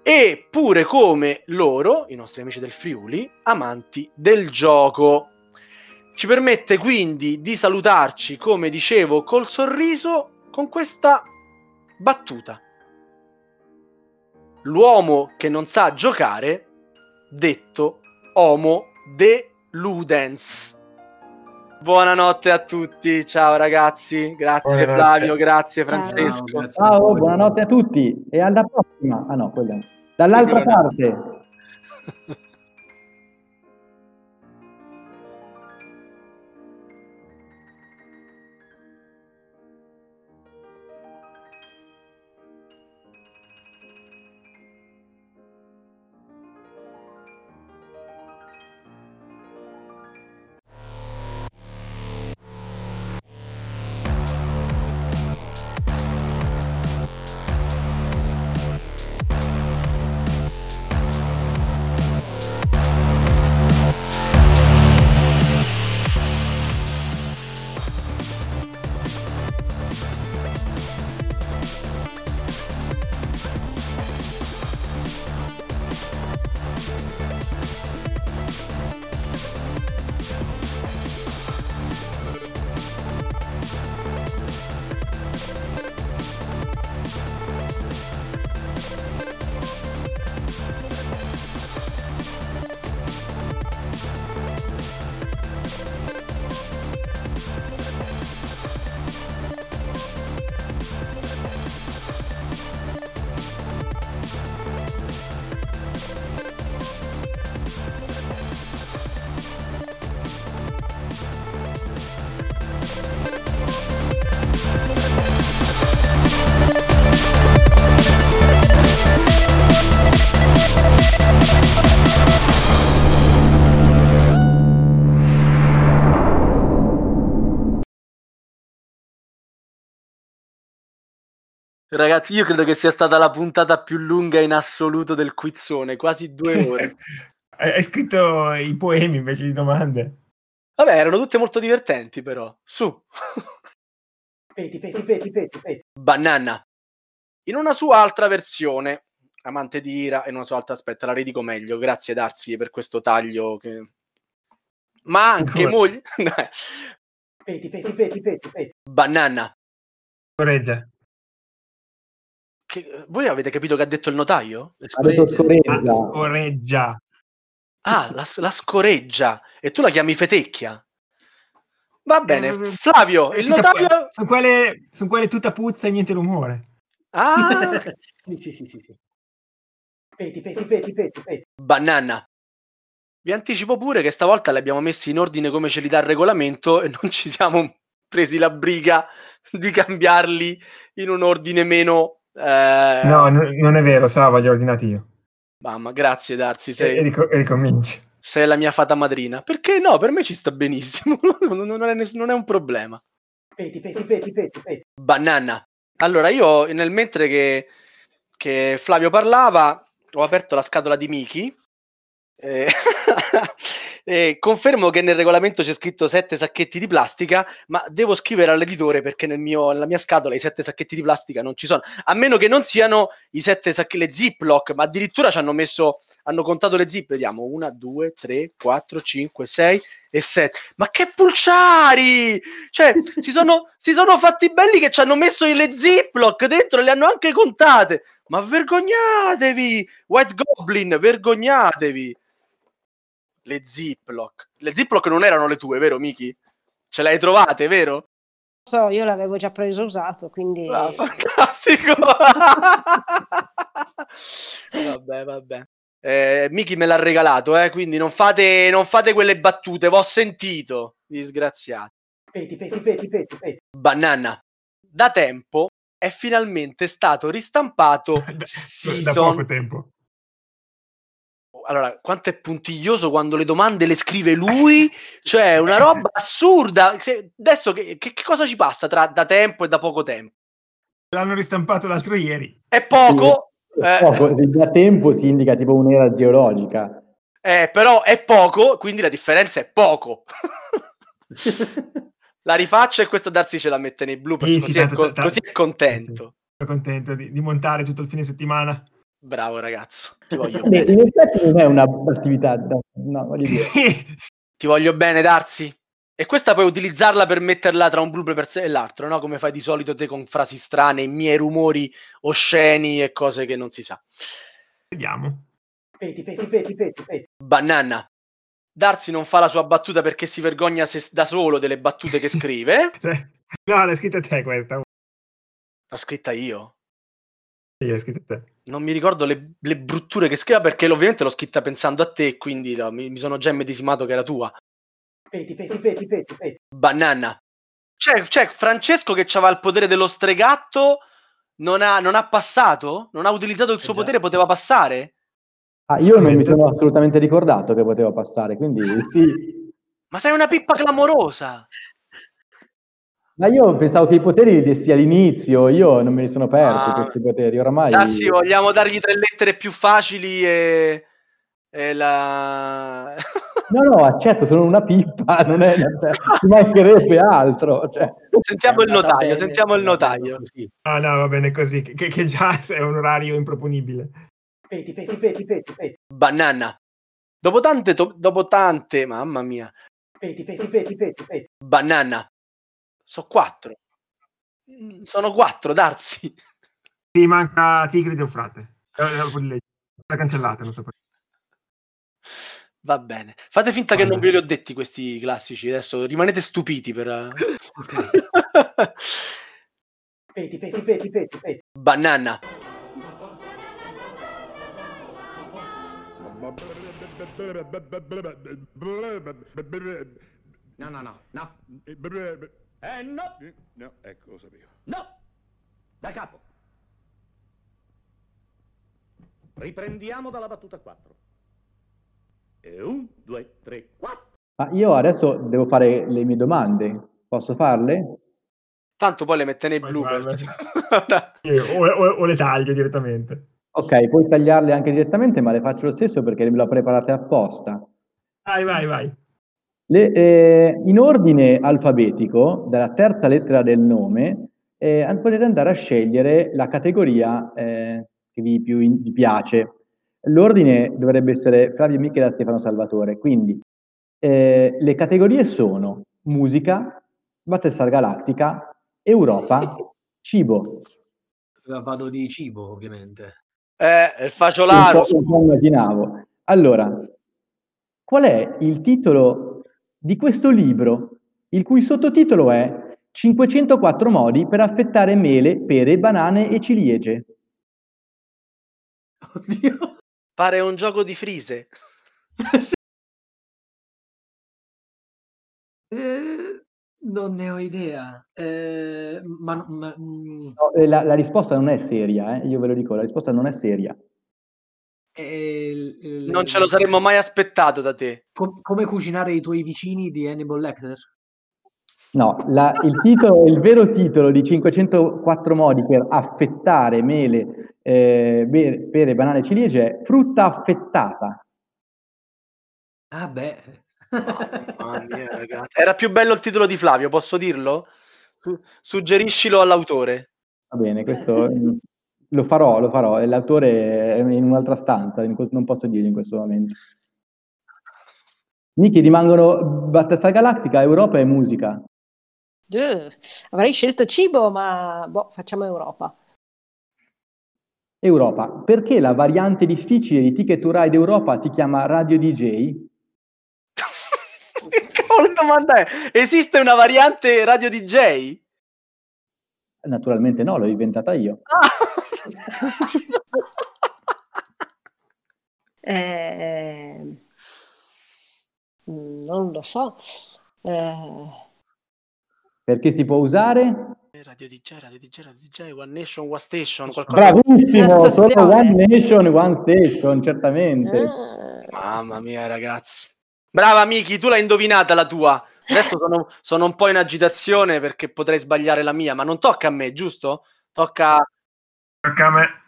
[SPEAKER 2] E pure come loro, i nostri amici del Friuli, amanti del gioco. Ci permette quindi di salutarci, come dicevo, col sorriso, con questa battuta. L'uomo che non sa giocare, detto Homo de Ludens. Buonanotte a tutti, ciao ragazzi, grazie
[SPEAKER 3] Buonanotte.
[SPEAKER 2] Flavio, grazie. Francesco.
[SPEAKER 6] Ciao, grazie.
[SPEAKER 5] Ciao, buonanotte a tutti e alla prossima. Ah no, quella. Dall'altra parte. [laughs]
[SPEAKER 2] Ragazzi, io credo che sia stata la puntata più lunga in assoluto del quizzone, quasi due [laughs] ore.
[SPEAKER 3] Hai scritto i poemi invece di domande.
[SPEAKER 2] Vabbè, erano tutte molto divertenti, però. Su. [laughs]
[SPEAKER 6] Peti, peti, peti, peti, peti.
[SPEAKER 2] Banana. In una sua altra versione, amante di ira, in una sua altra, aspetta, la ridico meglio. Grazie Darsi per questo taglio. Che... Ma anche
[SPEAKER 3] Ancora.
[SPEAKER 2] moglie. [laughs]
[SPEAKER 6] Peti, peti, peti, peti, peti.
[SPEAKER 2] Banana.
[SPEAKER 3] Correggia.
[SPEAKER 2] Che... Voi avete capito che ha detto il notaio?
[SPEAKER 6] Le
[SPEAKER 5] Ha detto
[SPEAKER 6] scoregge.
[SPEAKER 3] Ah,
[SPEAKER 5] scoreggia.
[SPEAKER 3] scorreggia.
[SPEAKER 2] Ah, la, la scoreggia. E tu la chiami fetecchia. Va bene.
[SPEAKER 3] Eh,
[SPEAKER 2] Flavio, il notaio...
[SPEAKER 3] Sono quelle, sono quelle tutta puzza e niente rumore.
[SPEAKER 2] Ah, [laughs]
[SPEAKER 6] sì, sì, sì, sì, sì. Peti, peti, peti, peti, peti.
[SPEAKER 2] banana. Vi anticipo pure che stavolta li abbiamo messi in ordine come ce li dà il regolamento e non ci siamo presi la briga di cambiarli in un ordine meno... eh,
[SPEAKER 3] No, n- non è vero, Sava, li ho ordinati io.
[SPEAKER 2] Mamma, grazie Darsi,
[SPEAKER 3] E,
[SPEAKER 2] sei,
[SPEAKER 3] e e ricominci.
[SPEAKER 2] sei la mia fata madrina. Perché no, per me ci sta benissimo, [laughs] non, non è, ness- non è un problema.
[SPEAKER 6] Peti, peti, peti, peti, peti.
[SPEAKER 2] Banana. Allora, io nel mentre che, che Flavio parlava, ho aperto la scatola di Miki. Eh, [laughs] e confermo che nel regolamento c'è scritto sette sacchetti di plastica, ma devo scrivere all'editore perché nel mio- nella mia scatola i sette sacchetti di plastica non ci sono, a meno che non siano i sette sacchetti, le ziplock, ma addirittura ci hanno messo, hanno contato le zip, vediamo, una, due, tre, quattro, cinque, sei e sette. Ma che pulciari! Cioè, si sono, si sono fatti belli che ci hanno messo le ziplock dentro e le hanno anche contate. Ma vergognatevi! White Goblin, vergognatevi! Le ziplock. Le ziplock non erano le tue, vero Miki? Ce le hai trovate, vero?
[SPEAKER 4] So, io l'avevo già preso usato, quindi
[SPEAKER 2] Ah, fantastico! [laughs] vabbè, vabbè. Eh, Miki me l'ha regalato, eh, quindi non fate, non fate quelle battute, v'ho sentito, disgraziati.
[SPEAKER 6] Peti, peti, peti, peti, peti.
[SPEAKER 2] Banana. Da tempo è finalmente stato ristampato
[SPEAKER 3] Da, [laughs] da
[SPEAKER 2] season.
[SPEAKER 3] poco tempo.
[SPEAKER 2] Allora, quanto è puntiglioso quando le domande le scrive lui, cioè una roba [laughs] assurda. Se- adesso che, che- che cosa ci passa tra da tempo e da poco tempo?
[SPEAKER 3] L'hanno ristampato l'altro ieri.
[SPEAKER 2] È poco, eh,
[SPEAKER 5] Poco, se da tempo si indica tipo un'era geologica.
[SPEAKER 2] eh, però è poco, quindi la differenza è poco. [laughs] la rifaccio e questo Darsi ce la mette nei bloopers,
[SPEAKER 3] Sì, sì,
[SPEAKER 2] così, è
[SPEAKER 3] tanto-
[SPEAKER 2] co-
[SPEAKER 3] tanto-
[SPEAKER 2] così è contento.
[SPEAKER 3] Sono contento di, di montare tutto il fine settimana.
[SPEAKER 2] Bravo ragazzo, ti [laughs] voglio bene.
[SPEAKER 5] in effetti non è un'attività, no, voglio dire. [laughs]
[SPEAKER 2] Ti voglio bene, Darsi. E questa puoi utilizzarla per metterla tra un blooper per sé e l'altro, no? Come fai di solito te con frasi strane, miei rumori osceni e cose che non si sa.
[SPEAKER 3] Vediamo.
[SPEAKER 6] Peti, peti, peti, peti, peti.
[SPEAKER 2] Banana. Darsi non fa la sua battuta perché si vergogna se- da solo delle battute che scrive. [laughs]
[SPEAKER 3] No, l'hai scritta te questa.
[SPEAKER 2] L'ho scritta io.
[SPEAKER 3] Sì, l'hai scritta te.
[SPEAKER 2] Non mi ricordo le, le brutture che scriveva perché ovviamente l'ho scritta pensando a te, quindi no, mi, mi sono già immedesimato che era tua.
[SPEAKER 6] Peti, peti, peti, peti, peti.
[SPEAKER 2] Banana. C'è, c'è Francesco che aveva il potere dello stregatto, non ha, non ha passato? Non ha utilizzato il suo
[SPEAKER 6] Eh
[SPEAKER 2] potere, poteva passare?
[SPEAKER 5] Ah, io non mi sono assolutamente ricordato che poteva passare, quindi [laughs] sì.
[SPEAKER 2] Ma sei una pippa clamorosa!
[SPEAKER 5] Ma io pensavo che i poteri li dessi all'inizio, io non me li sono persi
[SPEAKER 2] Ah.
[SPEAKER 5] questi poteri, oramai...
[SPEAKER 2] Darsi, vogliamo dargli tre lettere più facili e, e la... [laughs]
[SPEAKER 5] No, no, accetto, sono una pippa, [laughs] non è... ci mancherebbe altro. Cioè.
[SPEAKER 2] Sentiamo il
[SPEAKER 6] andata
[SPEAKER 2] notaio,
[SPEAKER 6] bene,
[SPEAKER 2] sentiamo il notaio.
[SPEAKER 3] Ah, no, va bene così. Che, che già [laughs] è un orario improponibile.
[SPEAKER 6] Peti, peti, peti, peti, peti.
[SPEAKER 2] Banana. Dopo tante, to- dopo tante, mamma mia,
[SPEAKER 6] Peti, peti, peti, peti, peti.
[SPEAKER 2] banana. Sono quattro. Mm, Sono quattro, Darsi.
[SPEAKER 3] Sì, manca Tigri del frate. Eh, le- La cancellate, non so perché.
[SPEAKER 2] Va bene. Fate finta che non ve li ho detti questi classici. Adesso rimanete stupiti per...
[SPEAKER 6] Ok. [laughs] Peti, peti, peti, peti, peti.
[SPEAKER 2] banana.
[SPEAKER 1] No, no, no, no. Eh, no.
[SPEAKER 8] No, ecco, lo sapevo.
[SPEAKER 1] No. Da capo. Riprendiamo dalla battuta 4. E un, due, tre, quattro.
[SPEAKER 5] Ma io adesso devo fare le mie domande, posso farle?
[SPEAKER 2] Tanto poi le mette nei.
[SPEAKER 3] Sì, o, o- o le taglio direttamente.
[SPEAKER 5] Ok, puoi tagliarle anche direttamente, ma le faccio lo stesso perché le ho preparate apposta.
[SPEAKER 3] Vai, vai, vai.
[SPEAKER 5] Le- eh, in ordine alfabetico, dalla terza lettera del nome, eh, potete andare a scegliere la categoria eh, che vi, più in- vi piace. L'ordine dovrebbe essere Flavio Michela Stefano Salvatore. Quindi eh, le categorie sono musica, Battlestar Galactica, Europa, cibo.
[SPEAKER 6] Vado di cibo, ovviamente.
[SPEAKER 2] eh, il fagiolaro.
[SPEAKER 5] Un po', un po' immaginavo. Allora, qual è il titolo di questo libro, il cui sottotitolo è 504 modi per affettare mele, pere, banane e ciliegie? [laughs]
[SPEAKER 6] Oddio.
[SPEAKER 2] Pare un gioco di frise. [laughs]
[SPEAKER 6] Sì. Eh, non ne ho idea. Eh, ma, ma- mm,
[SPEAKER 5] No, eh, la, la risposta non è seria, eh, io ve lo dico, la risposta non è seria.
[SPEAKER 6] Eh, il- il-
[SPEAKER 2] Non ce lo saremmo mai aspettato da te.
[SPEAKER 6] com- come cucinare i tuoi vicini di Hannibal Lecter?
[SPEAKER 5] No, la- il, titolo, il vero titolo di 504 modi per affettare mele, eh, be- pere, banane e ciliegie è frutta affettata.
[SPEAKER 6] Ah, beh.
[SPEAKER 2] Mamma mia. Era più bello il titolo di Flavio, posso dirlo? Su- suggeriscilo all'autore.
[SPEAKER 5] Va bene, questo [laughs] lo farò, lo farò. e L'autore è in un'altra stanza, non posso dire in questo momento. Miki, rimangono Battlestar Galactica, Europa e musica.
[SPEAKER 4] Eh, avrei scelto cibo, ma boh, facciamo Europa.
[SPEAKER 5] Europa. Perché la variante difficile di Ticket to Ride Europa si chiama Radio DJ? [laughs]
[SPEAKER 2] che domanda è? Esiste una variante radio DJ?
[SPEAKER 5] Naturalmente no, l'ho inventata io. [laughs]
[SPEAKER 4] Eh, non lo so. Eh,
[SPEAKER 5] Perché si può usare?
[SPEAKER 2] Radio DJ, Radio DJ, Radio DJ, One Nation, One Station, qualcosa.
[SPEAKER 5] Bravissimo,
[SPEAKER 4] Una
[SPEAKER 5] solo. One Nation, One Station, certamente.
[SPEAKER 4] eh,
[SPEAKER 2] Mamma mia, ragazzi. Brava Miki, tu l'hai indovinata la tua. Adesso sono, sono un po' in agitazione perché potrei sbagliare la mia, ma non tocca a me, giusto? Tocca...
[SPEAKER 3] Tocca a me.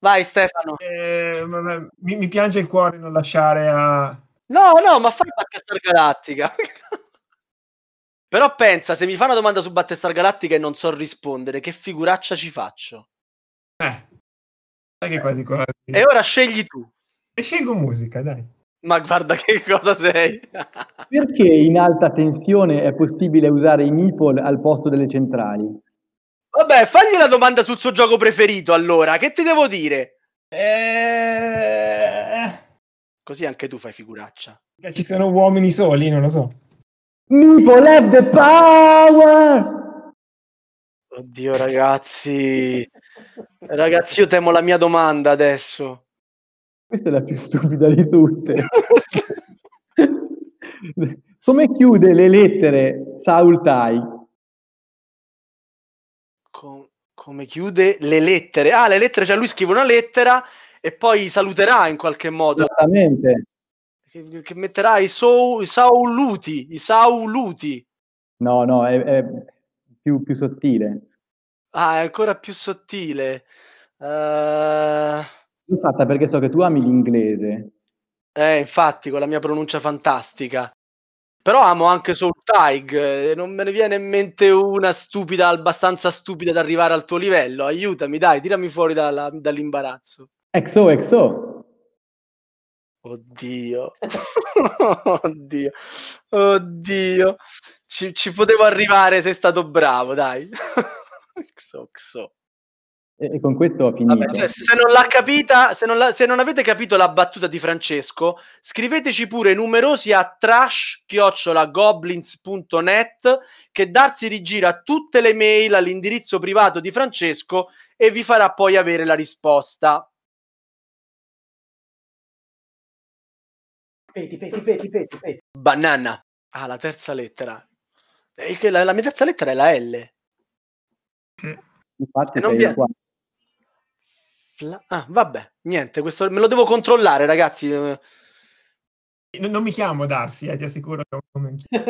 [SPEAKER 2] Vai Stefano.
[SPEAKER 3] Eh, mi, mi piange il cuore non lasciare a...
[SPEAKER 2] No, no, ma fai Battestar Galattica. [laughs] Però pensa, se mi fa una domanda su Battestar Galattica e non so rispondere, che figuraccia ci faccio?
[SPEAKER 3] Eh, sai che quasi quasi.
[SPEAKER 2] E ora scegli tu.
[SPEAKER 3] E scelgo musica, dai.
[SPEAKER 2] Ma guarda che cosa sei.
[SPEAKER 5] Perché in alta tensione è possibile usare i nipple al posto delle centrali?
[SPEAKER 2] Vabbè, fagli la domanda sul suo gioco preferito allora, che ti devo dire?
[SPEAKER 3] Eh,
[SPEAKER 2] Così anche tu fai figuraccia.
[SPEAKER 3] ci sono uomini soli, non lo so.
[SPEAKER 5] Nipple have the power!
[SPEAKER 2] Oddio ragazzi. Ragazzi, io temo la mia domanda adesso.
[SPEAKER 5] Questa è la più stupida di tutte. [laughs] Come chiude le lettere Saul Tai?
[SPEAKER 2] Com- come chiude le lettere? Ah, le lettere, cioè lui scrive una lettera e poi saluterà in qualche modo.
[SPEAKER 5] Esattamente.
[SPEAKER 2] Che, che metterà i, sau- i sauluti, i sauluti.
[SPEAKER 5] No, no, è, è più, più sottile.
[SPEAKER 2] Ah, è ancora più sottile. Eh,
[SPEAKER 5] L'ho fatta perché so che tu ami l'inglese.
[SPEAKER 2] eh, infatti, con la mia pronuncia fantastica. Però amo anche Soul Tig, eh, non me ne viene in mente una stupida, abbastanza stupida da arrivare al tuo livello. Aiutami, dai, tirami fuori dalla- dall'imbarazzo.
[SPEAKER 5] XOXO.
[SPEAKER 2] Oddio, [laughs] oddio, oddio. Ci, ci potevo arrivare, sei stato bravo, dai. [laughs] Xo, xo.
[SPEAKER 5] E, con questo ho finito.
[SPEAKER 2] Vabbè, se, se non l'ha capita, se non, la- se non avete capito la battuta di Francesco, scriveteci pure numerosi a trash-goblins.net che Darsi rigira tutte le mail all'indirizzo privato di Francesco e vi farà poi avere la risposta.
[SPEAKER 6] Peti, peti, peti, peti, peti.
[SPEAKER 2] Banana. Ah, la terza lettera. La, la mia terza lettera è la L.
[SPEAKER 5] Infatti
[SPEAKER 2] E non
[SPEAKER 5] sei
[SPEAKER 2] viene-
[SPEAKER 5] qua.
[SPEAKER 2] Fla- ah, vabbè, niente, questo me lo devo controllare, ragazzi. Eh.
[SPEAKER 3] Non mi chiamo Darsi, eh, ti assicuro che non mi chiamo.